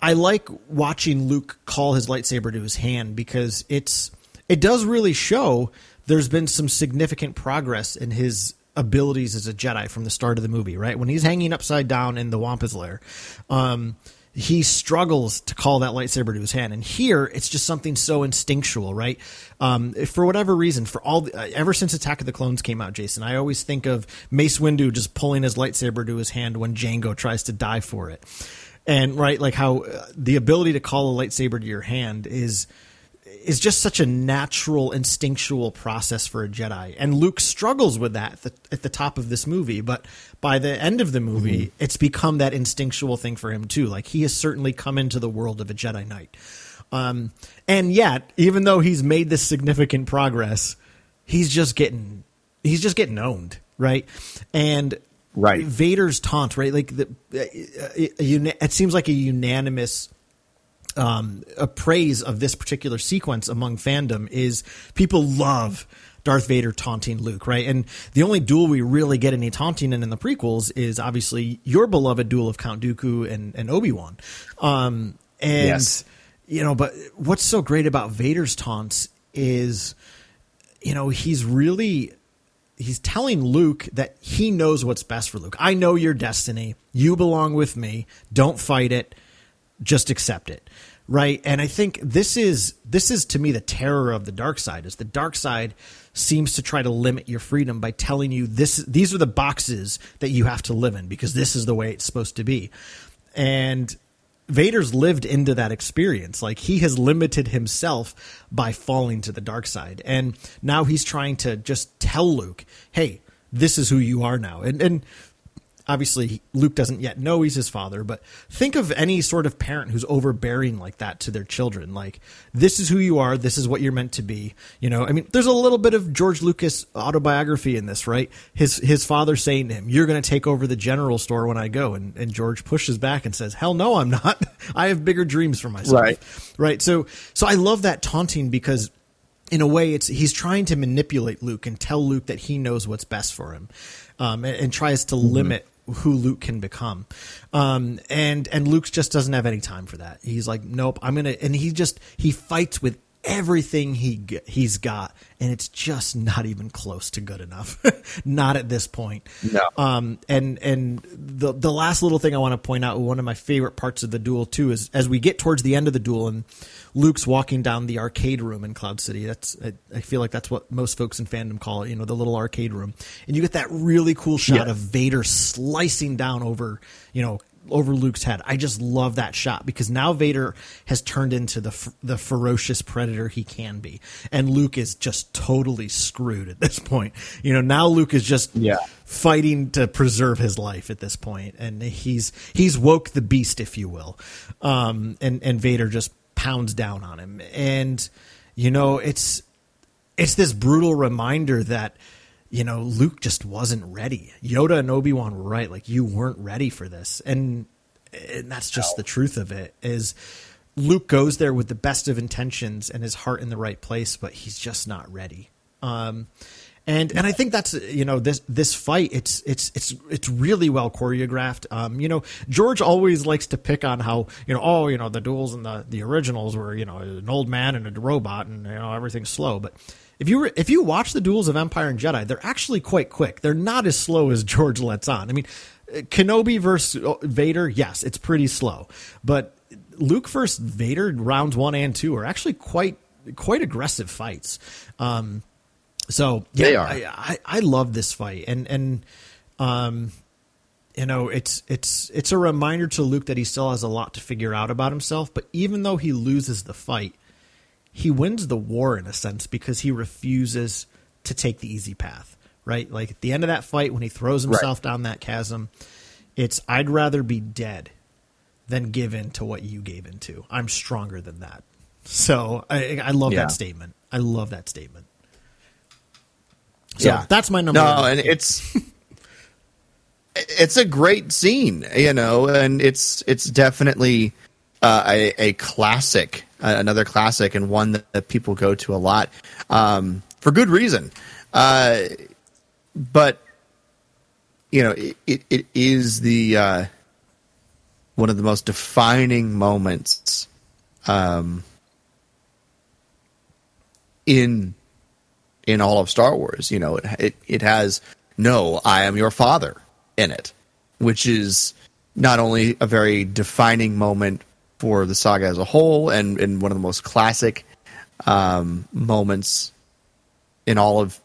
I like watching Luke call his lightsaber to his hand because it's it does really show there's been some significant progress in his abilities as a Jedi from the start of the movie, right? When he's hanging upside down in the Wampa's lair, um, he struggles to call that lightsaber to his hand, and here it's just something so instinctual, right? Um, for whatever reason, for all the, uh, ever since Attack of the Clones came out, Jason, I always think of Mace Windu just pulling his lightsaber to his hand when Jango tries to die for it. And right like how uh, the ability to call a lightsaber to your hand is is just such a natural instinctual process for a jedi. And luke struggles with that at the, at the top of this movie but by the end of the movie it's become that instinctual thing for him too like he has certainly come into the world of a jedi knight um, and yet even though he's made this significant progress he's just getting he's just getting owned right and Right. Vader's taunt, right? Like the, it seems like a unanimous um, appraise of this particular sequence among fandom is people love Darth Vader taunting Luke, right? And the only duel we really get any taunting in in the prequels is obviously your beloved duel of Count Dooku and, and Obi Wan. Um, and Yes. you know, but what's so great about Vader's taunts is, you know, he's really he's telling Luke that he knows what's best for Luke. I know your destiny. You belong with me. Don't fight it. just accept it right and i think this is this is to me the terror of the dark side is the dark side seems to try to limit your freedom by telling you this these are the boxes that you have to live in because this is the way it's supposed to be and Vader's lived into that experience. Like he has limited himself by falling to the dark side. And now he's trying to just tell Luke, "Hey, this is who you are now." And and obviously Luke doesn't yet know he's his father, but think of any sort of parent who's overbearing like that to their children. Like, this is who you are, this is what you're meant to be. You know, I mean, there's a little bit of George Lucas autobiography in this, right? His his father saying to him, You're gonna take over the general store when I go and, and George pushes back and says, Hell no, I'm not. *laughs* I have bigger dreams for myself. Right. Right. So so I love that taunting because in a way it's he's trying to manipulate Luke and tell Luke that he knows what's best for him. Um, and, and tries to limit who Luke can become. Um, and and Luke just doesn't have any time for that. He's like, nope, I'm gonna, and he just he fights with everything he he's got, and it's just not even close to good enough. *laughs* not at this point. No. Um, and and the the last little thing I want to point out, one of my favorite parts of the duel too, is as we get towards the end of the duel and Luke's walking down the arcade room in Cloud City. That's I, I feel like that's what most folks in fandom call it. You know, the little arcade room, and you get that really cool shot Yeah. of Vader slicing down over you know over Luke's head. I just love that shot because now Vader has turned into the the ferocious predator he can be, and Luke is just totally screwed at this point. You know, now Luke is just Yeah. fighting to preserve his life at this point, and he's he's woke the beast, if you will. Um, and and Vader just pounds down on him, and you know it's it's this brutal reminder that you know Luke just wasn't ready. Yoda and Obi Wan were right; like you weren't ready for this, and and that's just the truth of it. Is Luke goes there with the best of intentions and his heart in the right place, but he's just not ready. Um, and and I think that's you know this this fight it's it's it's it's really well choreographed. Um, you know George always likes to pick on how you know oh you know the duels and the the originals were you know an old man and a robot and you know everything's slow, but if you if you watch the duels of Empire and Jedi, they're actually quite quick. They're not as slow as *laughs* George lets on. I mean, Kenobi versus Vader, yes, it's pretty slow, but Luke versus Vader rounds one and two are actually quite quite aggressive fights. Um, so yeah, They are. I, I, I love this fight, and and um, you know, it's it's it's a reminder to Luke that he still has a lot to figure out about himself. But even though he loses the fight, he wins the war in a sense because he refuses to take the easy path. Right, like at the end of that fight when he throws himself down that chasm, it's I'd rather be dead than give in to what you gave into. I'm stronger than that. So I, I love Yeah. that statement. I love that statement. So Yeah. that's my number. No, one. and it's it's a great scene, you know, and it's it's definitely uh, a a classic, uh, another classic, and one that, that people go to a lot um, for good reason. Uh, but you know, it, it, it is the uh, one of the most defining moments um, in in all of Star Wars. You know, it it, it has no "I am your father" in it, which is not only a very defining moment for the saga as a whole, and, and one of the most classic um, moments in all of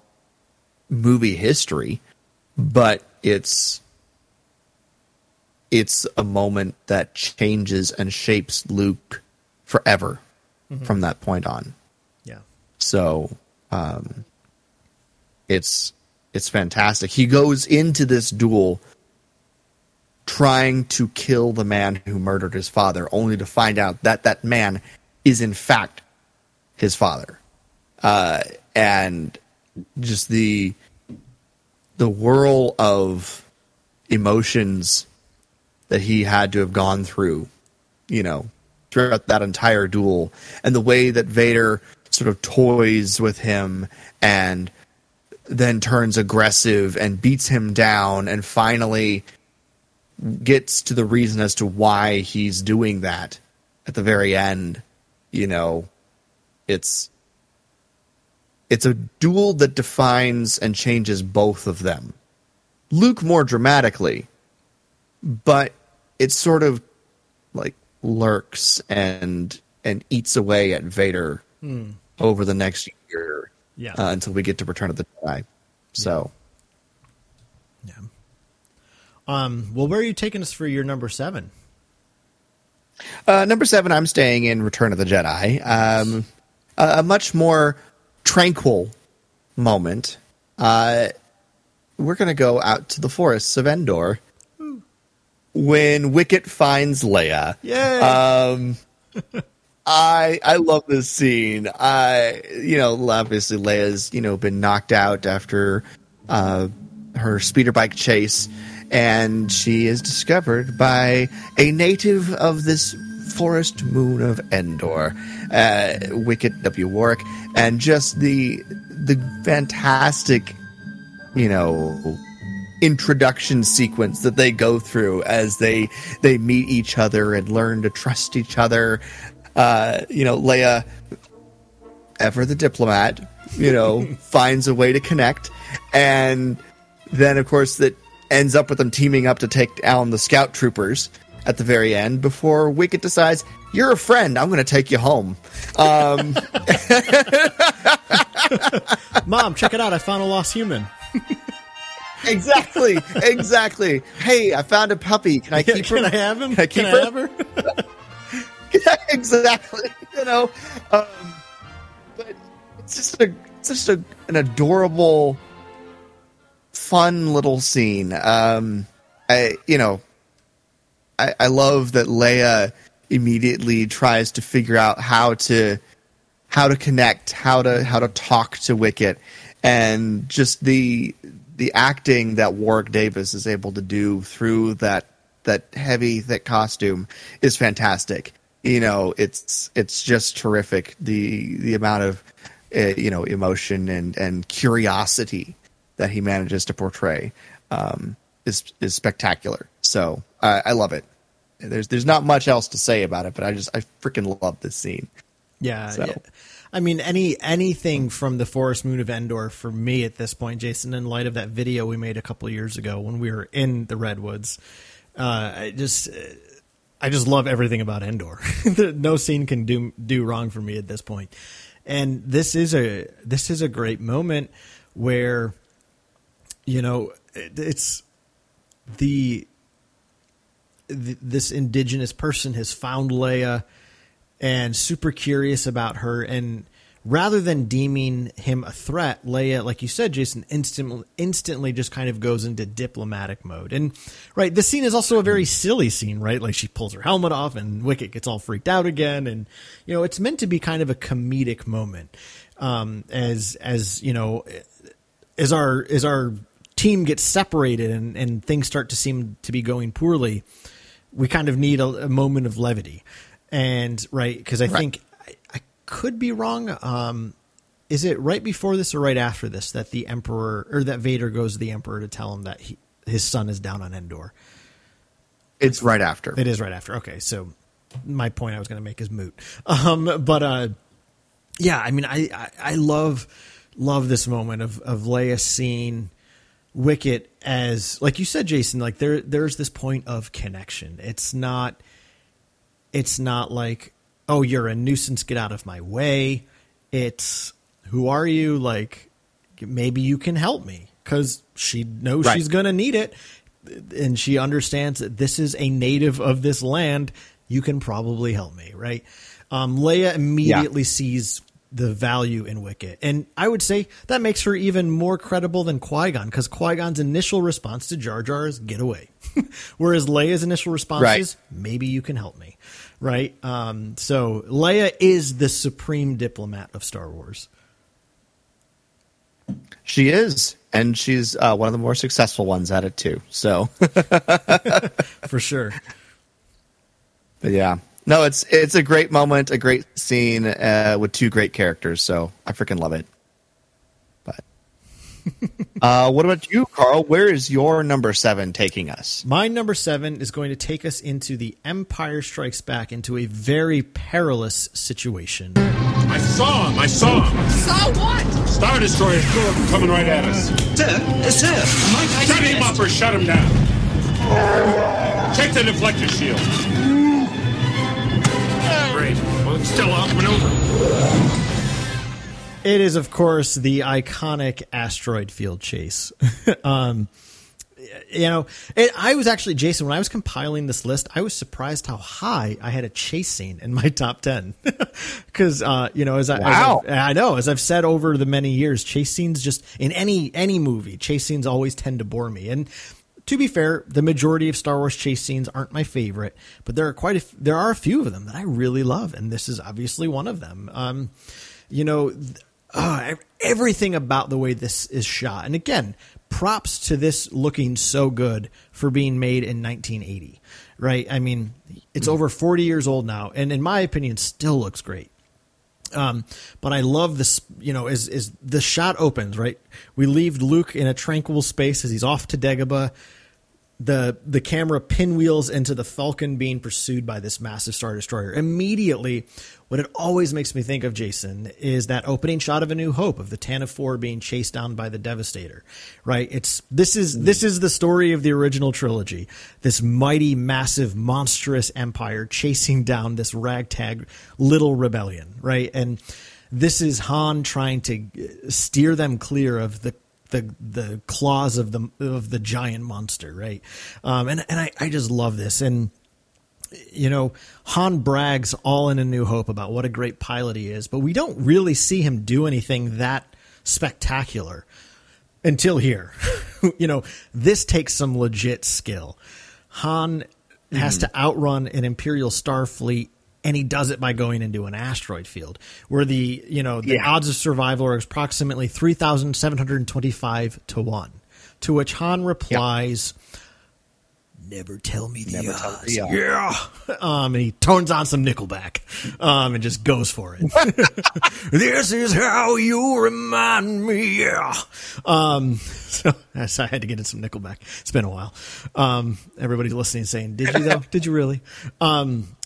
movie history, but it's it's a moment that changes and shapes Luke forever from that point on. yeah. So um, it's it's fantastic. He goes into this duel trying to kill the man who murdered his father, only to find out that that man is in fact his father, uh, and just the the whirl of emotions that he had to have gone through, you know, throughout that entire duel, and the way that Vader sort of toys with him and then turns aggressive and beats him down and finally gets to the reason as to why he's doing that at the very end you know it's it's a duel that defines and changes both of them. Luke more dramatically but it sort of like lurks and and eats away at Vader hmm. over the next year Yeah. uh, until we get to Return of the Jedi. So Yeah. Um. Well, where are you taking us for your number seven? uh, number seven, I'm staying in Return of the Jedi. Um, a, a much more tranquil moment. Uh, we're going to go out to the forests of Endor when Wicket finds Leia. Yay! Um, *laughs* I I love this scene. I you know obviously Leia's you know been knocked out after uh, her speeder bike chase, and she is discovered by a native of this forest moon of Endor, uh, Wicket W. Warwick, and just the the fantastic you know introduction sequence that they go through as they they meet each other and learn to trust each other uh you know leia ever the diplomat you know *laughs* finds a way to connect and then of course that ends up with them teaming up to take down the scout troopers at the very end before wicket decides you're a friend i'm going to take you home um *laughs* Mom, check it out! I found a lost human. exactly exactly hey i found a puppy can i *laughs* keep Can her I have him? Can I keep I her? have her? *laughs* exactly. You know, um, but it's just a it's just a, an adorable, fun little scene. Um, I you know, I, I love that Leia immediately tries to figure out how to how to connect, how to how to talk to Wicket, and just the the acting that Warwick Davis is able to do through that that heavy thick costume is fantastic. You know, it's it's just terrific. The the amount of uh, you know emotion and and curiosity that he manages to portray um, is is spectacular. So I, I love it. There's there's not much else to say about it, but I just I freaking love this scene. Yeah, So- yeah. I mean, any anything from the Forest Moon of Endor for me at this point, Jason. In light of that video we made a couple of years ago when we were in the redwoods, uh, I just I just love everything about Endor. *laughs* no scene can do do wrong for me at this point. And this is a this is a great moment where you know it, it's the th- this indigenous person has found Leia and super curious about her and rather than deeming him a threat Leia like you said Jason instantly instantly just kind of goes into diplomatic mode. And right this scene is also a very silly scene right? Like she pulls her helmet off and Wicket gets all freaked out again. And you know it's meant to be kind of a comedic moment um as as you know as our as our team gets separated and, and things start to seem to be going poorly, we kind of need a, a moment of levity. And right, because I think I, I could be wrong. Um, is it right before this or right after this that the emperor or that Vader goes to the emperor to tell him that he, his son is down on Endor? It's right after. It is right after. Okay, so my point I was going to make is moot. Um, but uh, yeah, I mean, I, I I love love this moment of of Leia seeing Wicket as like you said, Jason. Like there there's this point of connection. It's not it's not like oh you're a nuisance, get out of my way. It's who are you? Like maybe you can help me because she knows Right. she's going to need it and she understands that this is a native of this land. You can probably help me, right? Um, Leia immediately sees the value in Wicket, and I would say that makes her even more credible than Qui Gon because Qui Gon's initial response to Jar Jar is "Get away," *laughs* whereas Leia's initial response Right. is "Maybe you can help me," right? Um, so Leia is the supreme diplomat of Star Wars. She is, and she's uh, one of the more successful ones at it too. So, *laughs* for sure. but yeah, no, it's it's a great moment, a great scene uh, with two great characters. So I freaking love it. But *laughs* uh, what about you, Carl? Where is your number seven taking us? My number seven is going to take us into the Empire Strikes Back into a very perilous situation. I saw him. I saw him. So what? Star Destroyer's coming right at us. Sir, uh, sir, might I Shut him up or shut him down. Check the deflector shield. Great. Well, it's still outmaneuvered. It is, of course, the iconic asteroid field chase. *laughs* um, you know, it, I was actually Jason when I was compiling this list. I was surprised how high I had a chase scene in my *laughs* top ten. *laughs* Because uh, you know, as I, Wow. as I know, as I've said over the many years, chase scenes just in any any movie, chase scenes always tend to bore me. And to be fair, the majority of Star Wars chase scenes aren't my favorite, but there are quite a there are a few of them that I really love, and this is obviously one of them. Um, you know, th- ah, everything about the way this is shot, and again, props to this looking so good for being made in 1980, right? I mean, it's over 40 years old now, and in my opinion, still looks great. Um, but I love this, you know, as, as the shot opens, right? We leave Luke in a tranquil space as he's off to Dagobah. The the camera pinwheels into the Falcon being pursued by this massive Star Destroyer. Immediately, what it always makes me think of, Jason, is that opening shot of A New Hope of the Tantive Four being chased down by the Devastator. Right? It's this is this is the story of the original trilogy. This mighty, massive, monstrous empire chasing down this ragtag little rebellion. Right? And this is Han trying to uh, steer them clear of the the the claws of the of the giant monster, right? Um, and and I, I just love this, and you know, Han brags all in A New Hope about what a great pilot he is, but we don't really see him do anything that spectacular until here. *laughs* you know, this takes some legit skill. Han has to outrun an Imperial Starfleet and he does it by going into an asteroid field where the, you know, the Yeah. odds of survival are approximately 3,725 to 1. To which Han replies, Never tell me the Never me odds. the odds. Yeah. *laughs* Um, and he turns on some Nickelback um, and just goes for it. *laughs* this is how you remind me. Yeah. Um, *laughs* so, so I had to get in some Nickelback. It's been a while. Um, everybody's listening saying, did you though? did you really?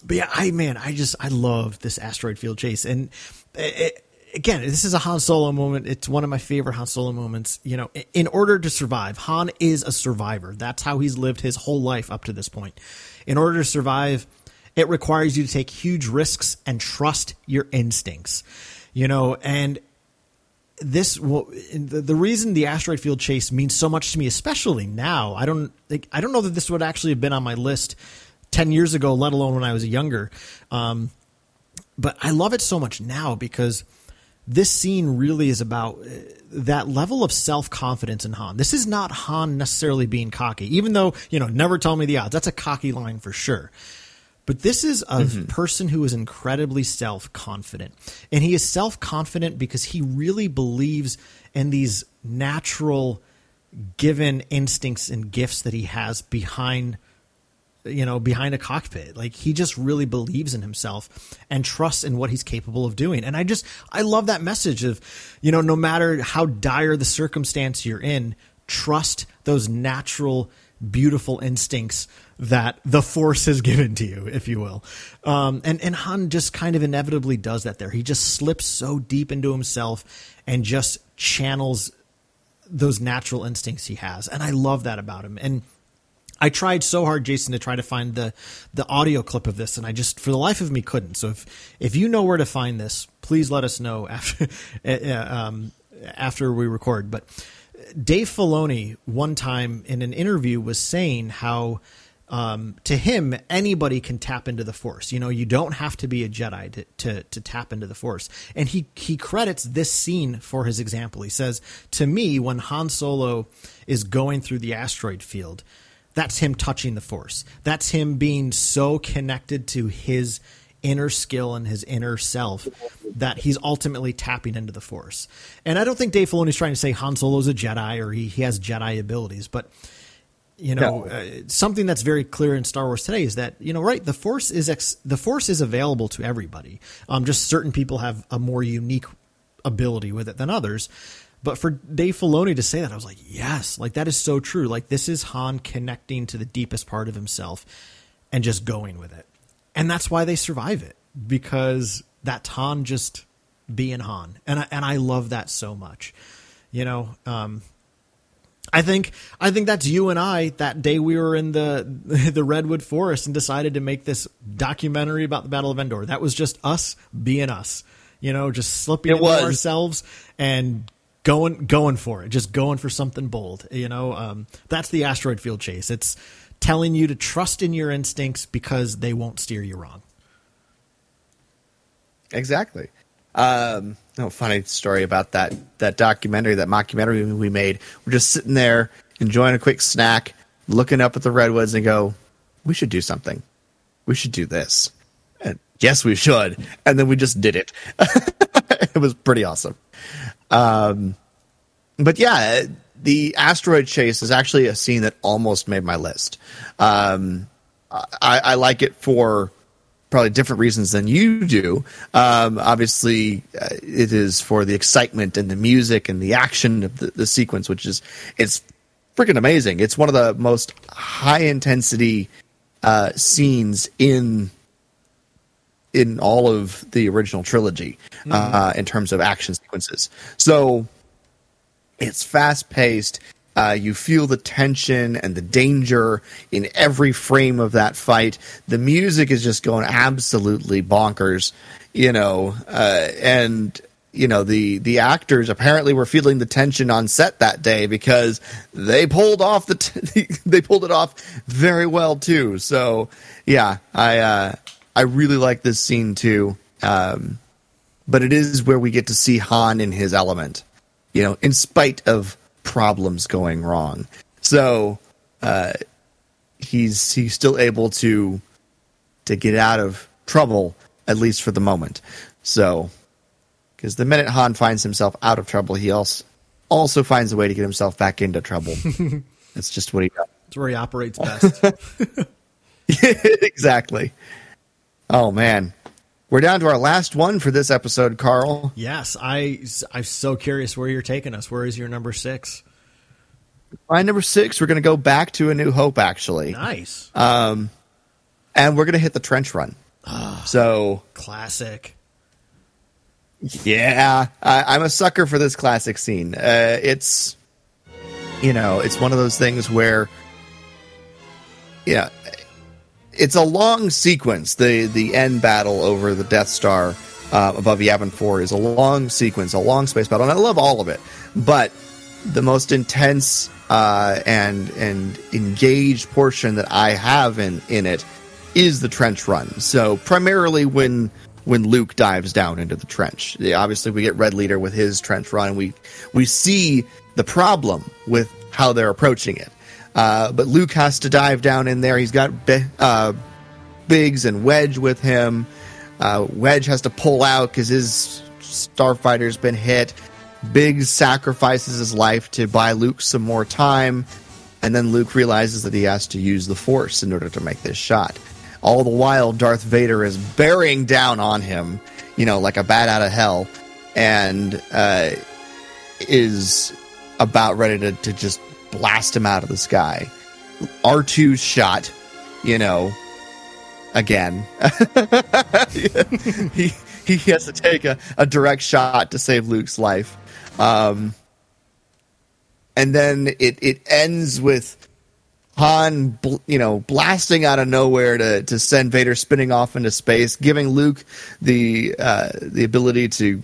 But yeah, I, man, I just, I love this asteroid field chase. And it, again, this is a Han Solo moment. It's one of my favorite Han Solo moments. You know, in order to survive, Han is a survivor. That's how he's lived his whole life up to this point. In order to survive, it requires you to take huge risks and trust your instincts. You know, and this the, reason the asteroid field chase means so much to me, especially now. I don't I don't know that this would actually have been on my list ten years ago, let alone when I was younger. Um, but I love it so much now because this scene really is about uh, that level of self confidence in Han. This is not Han necessarily being cocky, even though, you know, never tell me the odds. That's a cocky line for sure. But this is a person who is incredibly self confident. And he is self confident because he really believes in these natural given instincts and gifts that he has behind you know, behind a cockpit. Like he just really believes in himself and trusts in what he's capable of doing. And I just, I love that message of, you know, no matter how dire the circumstance you're in, trust those natural, beautiful instincts that the force has *laughs* given to you, if you will. Um, and, and Han just kind of inevitably does that there. He just slips so deep into himself and just channels those natural instincts he has. And I love that about him. And, I tried so hard, Jason, to try to find the the audio clip of this, and I just, for the life of me, couldn't. So if if you know where to find this, please let us know after uh, *laughs* um, after we record. But Dave Filoni one time in an interview was saying how um, to him anybody can tap into the Force. You know, you don't have to be a Jedi to, to to tap into the Force. And he he credits this scene for his example. He says, "To me, when Han Solo is going through the asteroid field." That's him touching the force. That's him being so connected to his inner skill and his inner self that he's ultimately tapping into the force. And I don't think Dave Filoni's trying to say Han Solo's a Jedi or he, he has Jedi abilities, but you know, No. uh, something that's very clear in Star Wars today is that you know, right? The Force is ex- the Force is available to everybody. Um, just certain people have a more unique ability with it than others. But for Dave Filoni to say that, I was like, yes, like that is so true. Like this is Han connecting to the deepest part of himself and just going with it. And that's why they survive it because that's Han just being Han. And I, and I love that so much. You know, um, I think I think that's you and I that day we were in the *laughs* the redwood forest and decided to make this documentary about the Battle of Endor. That was just us being us, you know, just slipping It into was. ourselves and going going for it, just going for something bold. You know, um, that's the asteroid field chase. It's telling you to trust in your instincts because they won't steer you wrong. Exactly. Um, no funny story about that that documentary, that mockumentary we made. We're just sitting there enjoying a quick snack, looking up at the redwoods, and go, "We should do something. We should do this." And yes, we should. And then we just did it. *laughs* it was pretty awesome. Um, but yeah, the asteroid chase is actually a scene that almost made my list. Um, I, I like it for probably different reasons than you do. Um, obviously, uh, it is for the excitement and the music and the action of the, the sequence, which is it's freaking amazing. It's one of the most high intensity uh, scenes in in all of the original trilogy uh, in terms of action sequences. So it's fast paced. Uh, you feel the tension and the danger in every frame of that fight. The music is just going absolutely bonkers, you know, uh, and you know the the actors apparently were feeling the tension on set that day because they pulled off the t- *laughs* they pulled it off very well too. So yeah, I uh, I really like this scene too. Um, but it is where we get to see Han in his element, you know, in spite of problems going wrong. So uh, he's he's still able to to get out of trouble at least for the moment. So because the minute Han finds himself out of trouble, he also also finds a way to get himself back into trouble. *laughs* That's just what he does. It's where he operates best. *laughs* *laughs* exactly. Oh man. We're down to our last one for this episode, Carl. yes, I I'm so curious where you're taking us. Where is your number six? My number six, we're going to go back to A New Hope, actually. Nice, Um, and we're going to hit the trench run. so, classic. yeah, I, I'm a sucker for this classic scene. Uh, it's, you know, it's one of those things where, yeah, it's a long sequence. The the end battle over the Death Star uh, above Yavin Four is a long sequence, a long space battle, and I love all of it. But the most intense uh, and and engaged portion that I have in in it is the trench run. So primarily when when Luke dives down into the trench, obviously we get Red Leader with his trench run, and we we see the problem with how they're approaching it. Uh, but Luke has to dive down in there. He's got Bi- uh, Biggs and Wedge with him. Uh, Wedge has to pull out because his starfighter's been hit. Biggs sacrifices his life to buy Luke some more time, and then Luke realizes that he has to use the Force in order to make this shot. All the while, Darth Vader is bearing down on him, you know, like a bat out of hell, and uh, is about ready to, to just blast him out of the sky. R2's shot, you know, again. *laughs* he he has to take a, a direct shot to save Luke's life. Um, and then it, it ends with Han, bl- you know, blasting out of nowhere to, to send Vader spinning off into space, giving Luke the uh, the ability to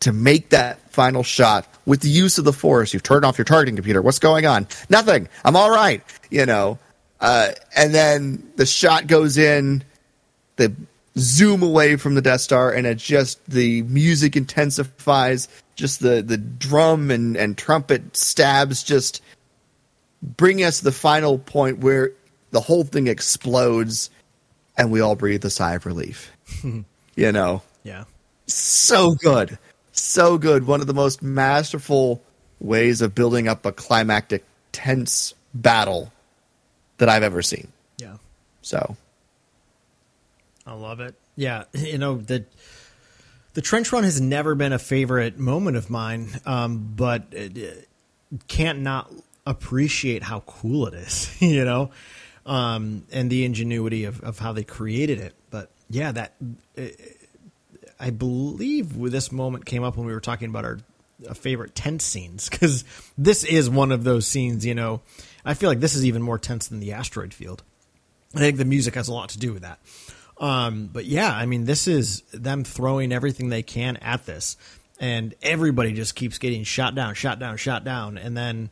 to make that final shot with the use of the Force. You've turned off your targeting computer. What's going on? Nothing. I'm all right. You know. Uh, and then the shot goes in. They zoom away from the Death Star, and it just the music intensifies. Just the the drum and and trumpet stabs just bring us to the final point where the whole thing explodes, and we all breathe a sigh of relief. *laughs* you know, Yeah. so good, so good. One of the most masterful ways of building up a climactic, tense battle that I've ever seen. Yeah. So I love it. Yeah, *laughs* you know the the trench run has never been a favorite moment of mine, um, but it, it can't not appreciate how cool it is. *laughs* You know, um, and the ingenuity of, of how they created it. But yeah, that I believe this moment came up when we were talking about our uh, favorite tense scenes because this is one of those scenes. You know, I feel like this is even more tense than the asteroid field. I think the music has a lot to do with that. Um, but yeah, I mean, this is them throwing everything they can at this, and everybody just keeps getting shot down, shot down, shot down, and then,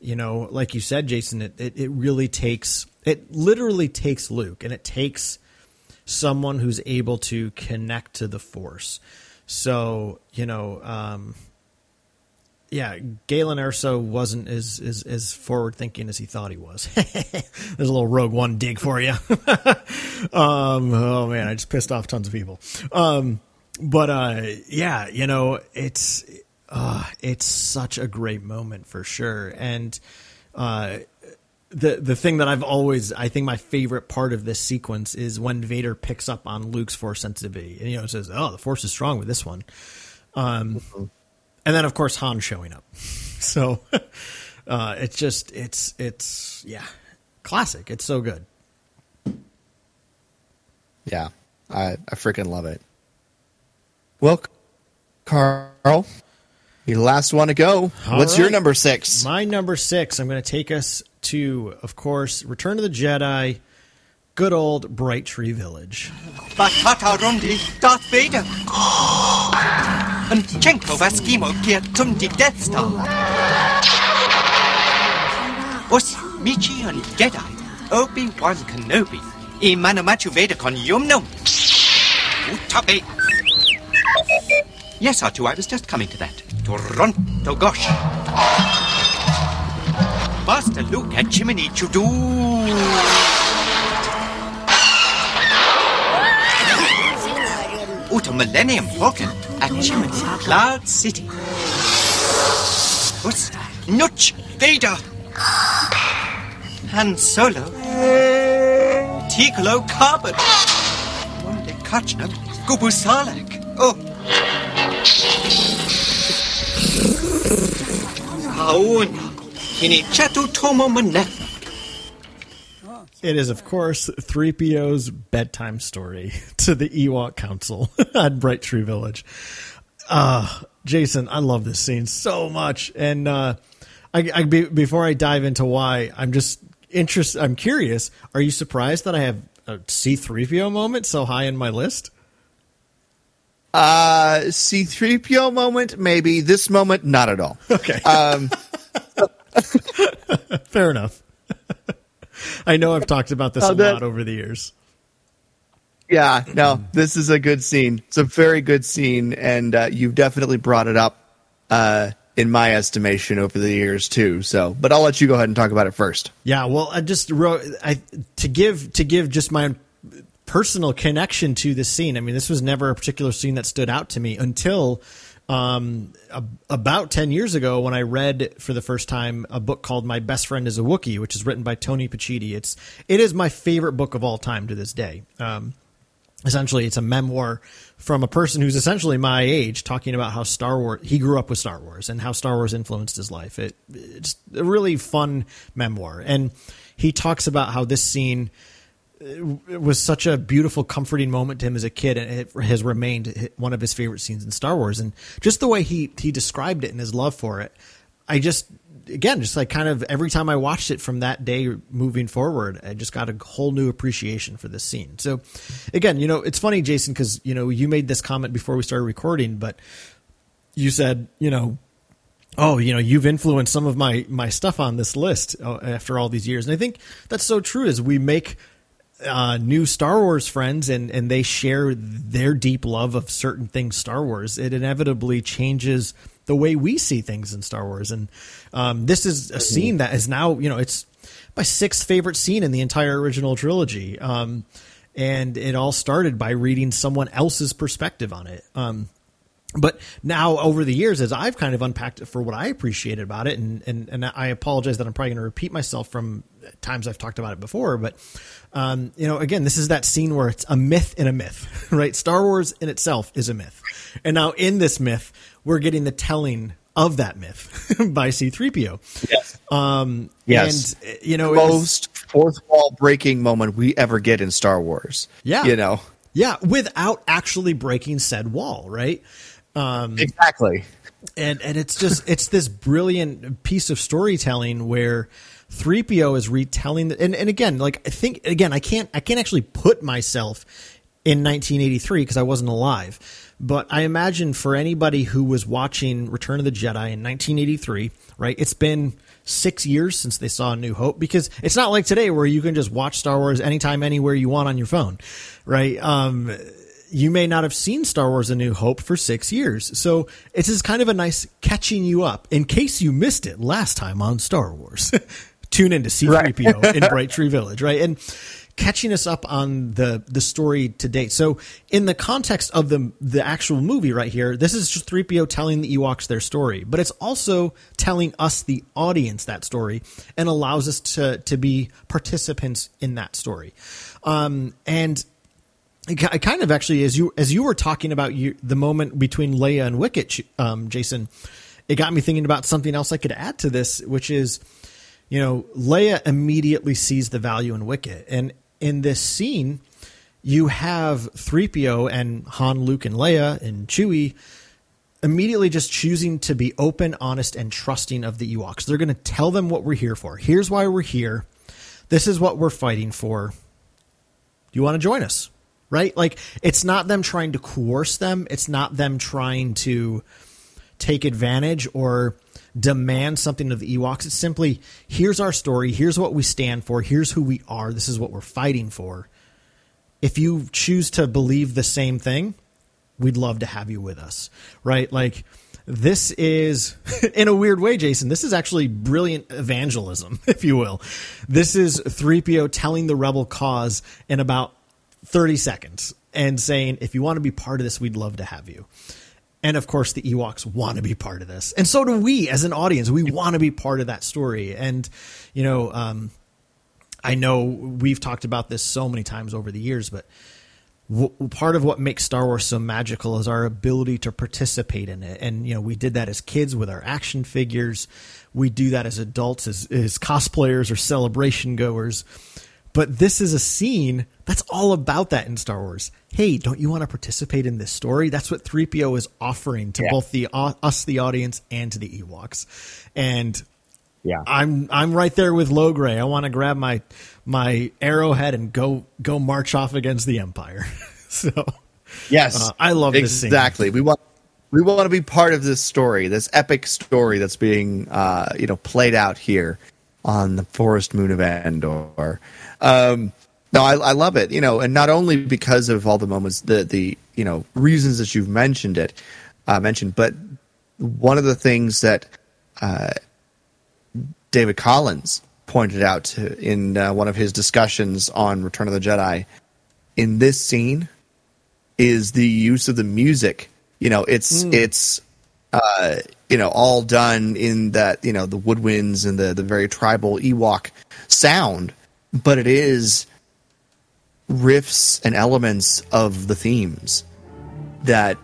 you know, like you said, Jason, it it, it really takes it literally takes Luke, and it takes someone who's able to connect to the Force. So you know, um, yeah, Galen Erso wasn't as as, as forward thinking as he thought he was. *laughs* There's a little Rogue One dig for you. *laughs* um, oh man, I just pissed off tons of people. Um, but uh, yeah, you know, it's uh, it's such a great moment for sure, and uh, the the thing that I've always I think my favorite part of this sequence is when Vader picks up on Luke's force sensitivity, and you know says, "Oh, the force is strong with this one." Um, mm-hmm and then of course Han showing up. *laughs* So uh, it's just it's it's yeah, classic. It's so good. Yeah, I I freaking love it. Well, Carl, you last one to go. All What's right. your number six? My number six. I'm going to take us to, of course, Return of the Jedi. Good old Bright Tree Village. Darth Vader. Chenko Vaskimo die Death Star. Os Michi and Jedi, Obi-Wan Kenobi, i Manamachu Veda con Yumno. Yes, R2, I was just coming to that. Toronto gosh. Master Luke at Chimney Chudu. Uta Millennium Falcon at Chimney Cloud City. What's Nutch Vader? Han Solo. Ticolo Carbon. Wonde Kachna Gubusalek. Oh. Hauna. It is, of course, 3PO's bedtime story *laughs* to the Ewok Council *laughs* at Bright Tree Village. Uh, Jason, I love this scene so much. And uh, I, I be, before I dive into why, I'm just interested. I'm curious. Are you surprised that I have a C3PO moment so high in my list? Uh, C3PO moment, maybe. This moment, not at all. *laughs* Okay. Um, *laughs* Fair enough. *laughs* I know I've talked about this a that, lot over the years. Yeah, no, this is a good scene. It's a very good scene, and uh, you've definitely brought it up uh, in my estimation over the years too. So, but I'll let you go ahead and talk about it first. Yeah, well, I just wrote I to give to give just my personal connection to this scene. I mean, this was never a particular scene that stood out to me until um, about 10 years ago when I read for the first time a book called My Best Friend is a Wookiee, which is written by Tony Pacitti. It's, it is my favorite book of all time to this day. Um, essentially, it's a memoir from a person who's essentially my age talking about how Star Wars, he grew up with Star Wars and how Star Wars influenced his life. It, it's a really fun memoir. And he talks about how this scene, it was such a beautiful, comforting moment to him as a kid, and it has remained one of his favorite scenes in Star Wars. And just the way he he described it and his love for it, I just again just like kind of every time I watched it from that day moving forward, I just got a whole new appreciation for this scene. So again, you know, it's funny, Jason, because you know you made this comment before we started recording, but you said you know oh you know you've influenced some of my my stuff on this list uh, after all these years and i think that's so true is we make uh, new Star Wars friends and, and they share their deep love of certain things Star Wars, it inevitably changes the way we see things in Star Wars. And um, this is a scene that is now, you know, it's my sixth favorite scene in the entire original trilogy. Um, and it all started by reading someone else's perspective on it. Um, but now over the years, as I've kind of unpacked it for what I appreciated about it, and, and, and I apologize that I'm probably going to repeat myself from times I've talked about it before, but um, you know, again, this is that scene where it's a myth in a myth, *laughs* right? Star Wars in itself is a myth. And now in this myth, we're getting the telling of that myth *laughs* by C3PO. Yes. Um, yes. And, you know, most was, fourth wall breaking moment we ever get in Star Wars. Yeah. You know? Yeah. Without actually breaking said wall, right? Um, exactly. And and it's just *laughs* it's this brilliant piece of storytelling where 3PO is retelling the, and and again like I think again I can't I can't actually put myself in 1983 because I wasn't alive. But I imagine for anybody who was watching Return of the Jedi in 1983, right? It's been six years since they saw A New Hope because it's not like today where you can just watch Star Wars anytime, anywhere you want on your phone, right? Um, you may not have seen Star Wars A New Hope for six years. So it's just kind of a nice catching you up in case you missed it last time on Star Wars. *laughs* Tune into C3PO right. in Bright Tree Village, right? And catching us up on the the story to date. So, in the context of the the actual movie right here, this is just 3PO telling the Ewoks their story, but it's also telling us the audience that story and allows us to to be participants in that story. Um, and I kind of actually, as you as you were talking about you, the moment between Leia and Wicket, um, Jason, it got me thinking about something else I could add to this, which is, you know, Leia immediately sees the value in Wicket, and in this scene, you have 3PO and Han, Luke, and Leia and Chewie immediately just choosing to be open, honest, and trusting of the Ewoks. They're going to tell them what we're here for. Here's why we're here. This is what we're fighting for. Do you want to join us? Right? Like, it's not them trying to coerce them, it's not them trying to take advantage or demand something of the Ewoks. It's simply here's our story, here's what we stand for, here's who we are, this is what we're fighting for. If you choose to believe the same thing, we'd love to have you with us. Right? Like this is *laughs* in a weird way, Jason, this is actually brilliant evangelism, *laughs* if you will. This is 3PO telling the rebel cause in about 30 seconds and saying, if you want to be part of this, we'd love to have you. And of course, the Ewoks want to be part of this. And so do we as an audience. We want to be part of that story. And, you know, um, I know we've talked about this so many times over the years, but w- part of what makes Star Wars so magical is our ability to participate in it. And, you know, we did that as kids with our action figures. We do that as adults, as, as cosplayers or celebration goers. But this is a scene that's all about that in Star Wars. Hey, don't you want to participate in this story? That's what 3PO is offering to yeah. both the uh, us the audience and to the Ewoks. And yeah. I'm I'm right there with Logray. I want to grab my my arrowhead and go go march off against the Empire. *laughs* so Yes. Uh, I love this Exactly. We want we want to be part of this story, this epic story that's being uh, you know, played out here on the forest moon of Endor. Um, no, I, I, love it. You know, and not only because of all the moments, the the you know reasons that you've mentioned it, uh, mentioned, but one of the things that uh, David Collins pointed out in uh, one of his discussions on Return of the Jedi in this scene is the use of the music. You know, it's mm. it's uh, you know all done in that you know the woodwinds and the the very tribal Ewok sound but it is riffs and elements of the themes that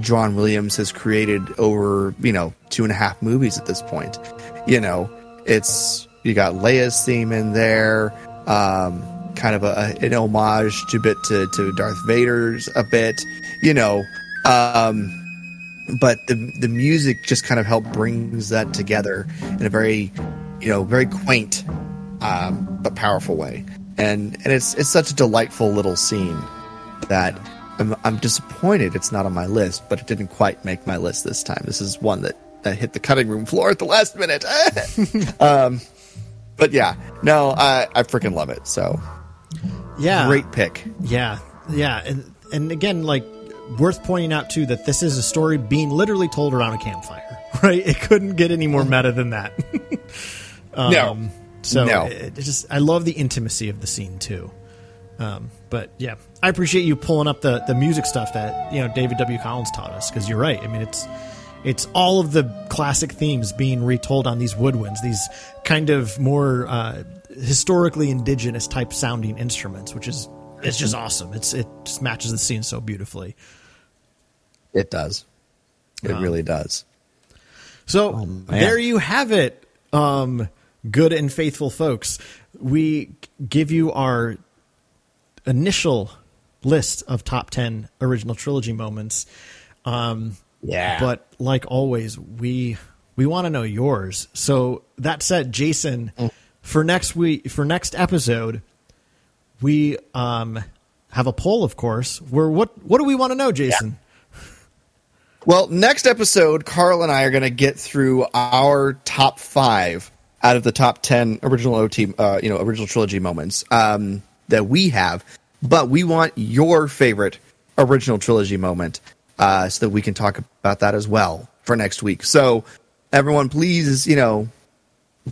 John Williams has created over, you know, two and a half movies at this point. You know, it's you got Leia's theme in there, um, kind of a, an homage to bit to, to Darth Vader's a bit, you know. Um, but the the music just kind of helped brings that together in a very, you know, very quaint um, but powerful way. And and it's it's such a delightful little scene that I'm, I'm disappointed it's not on my list, but it didn't quite make my list this time. This is one that, that hit the cutting room floor at the last minute. *laughs* um, but yeah, no, I I freaking love it. So yeah, great pick. Yeah, yeah, and and again, like worth pointing out too that this is a story being literally told around a campfire. *laughs* Right? It couldn't get any more meta than that. *laughs* um, no. So no. it, it just I love the intimacy of the scene too. Um, but yeah, I appreciate you pulling up the the music stuff that you know David W. Collins taught us because you're right. I mean, it's it's all of the classic themes being retold on these woodwinds, these kind of more uh, historically indigenous type sounding instruments, which is it's just awesome. It's it just matches the scene so beautifully. It does. It um, really does. So oh, there you have it. Um, good and faithful folks, we give you our initial list of top 10 original trilogy moments. Um, Yeah. But like always, we we want to know yours. So that said, Jason, for next week for next episode, we um have a poll, of course. Where what what do we want to know, Jason? Well, next episode, Carl and I are going to get through our top five out of the top ten original OT, uh, you know, original trilogy moments um, that we have. But we want your favorite original trilogy moment, uh, so that we can talk about that as well for next week. So, everyone, please, you know,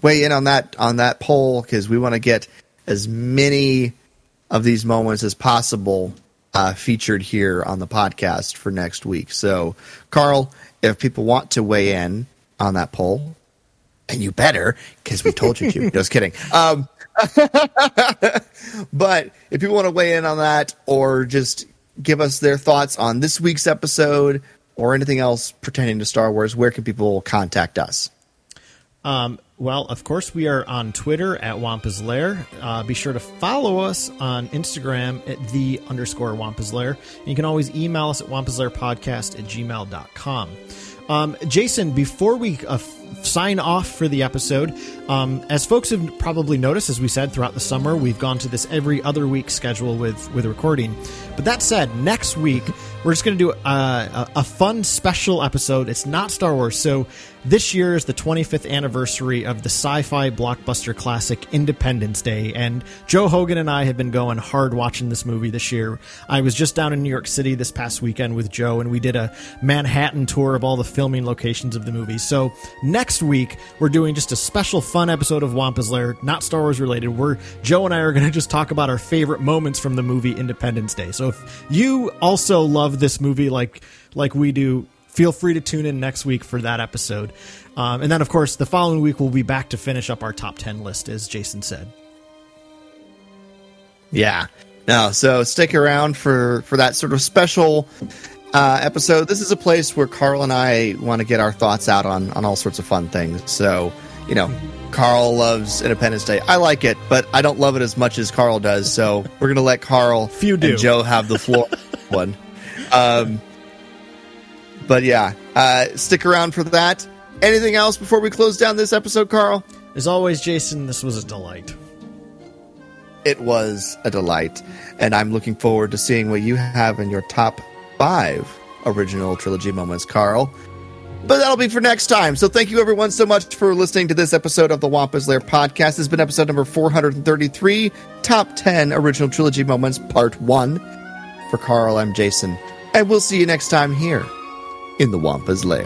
weigh in on that on that poll because we want to get as many of these moments as possible uh, featured here on the podcast for next week. So, Carl, if people want to weigh in on that poll, and you better because we told you to. *laughs* Just kidding. Um, *laughs* but if people want to weigh in on that or just give us their thoughts on this week's episode or anything else pertaining to Star Wars, where can people contact us? Um, well, of course, we are on Twitter at Wampa's Lair. Uh, be sure to follow us on Instagram at the underscore Wampa's Lair. And you can always email us at wampaslairpodcast at gmail.com. Um, Jason, before we uh, f- sign off for the episode, um, as folks have probably noticed, as we said throughout the summer, we've gone to this every other week schedule with with recording. But that said, next week we're just going to do a, a, a fun special episode. It's not Star Wars, so this year is the 25th anniversary of the sci-fi blockbuster classic Independence Day, and Joe Hogan and I have been going hard watching this movie this year. I was just down in New York City this past weekend with Joe, and we did a Manhattan tour of all the filming locations of the movie. So next week we're doing just a special fun episode of Wampa's Lair, not Star Wars related. Where Joe and I are going *laughs* to just talk about our favorite moments from the movie Independence Day. So if you also love this movie like like we do, feel free to tune in next week for that episode. Um, and then, of course, the following week we'll be back to finish up our top 10 list, as Jason said. Yeah. No, so stick around for for that sort of special uh, episode. This is a place where Carl and I want to get our thoughts out on on all sorts of fun things. So, you know, Carl loves Independence Day. I like it, but I don't love it as much as Carl does. So we're gonna let Carl Few do. and Joe have the floor. *laughs* one. Um, but yeah, uh, stick around for that. Anything else before we close down this episode, Carl? As always, Jason, this was a delight. It was a delight, and I'm looking forward to seeing what you have in your top five original trilogy moments, Carl. But that'll be for next time. So thank you everyone so much for listening to this episode of the Wampa's Lair podcast. This has been episode number 433, Top 10 Original Trilogy Moments, Part 1. For Carl, I'm Jason, and we'll see you next time here in the Wampa's Lair.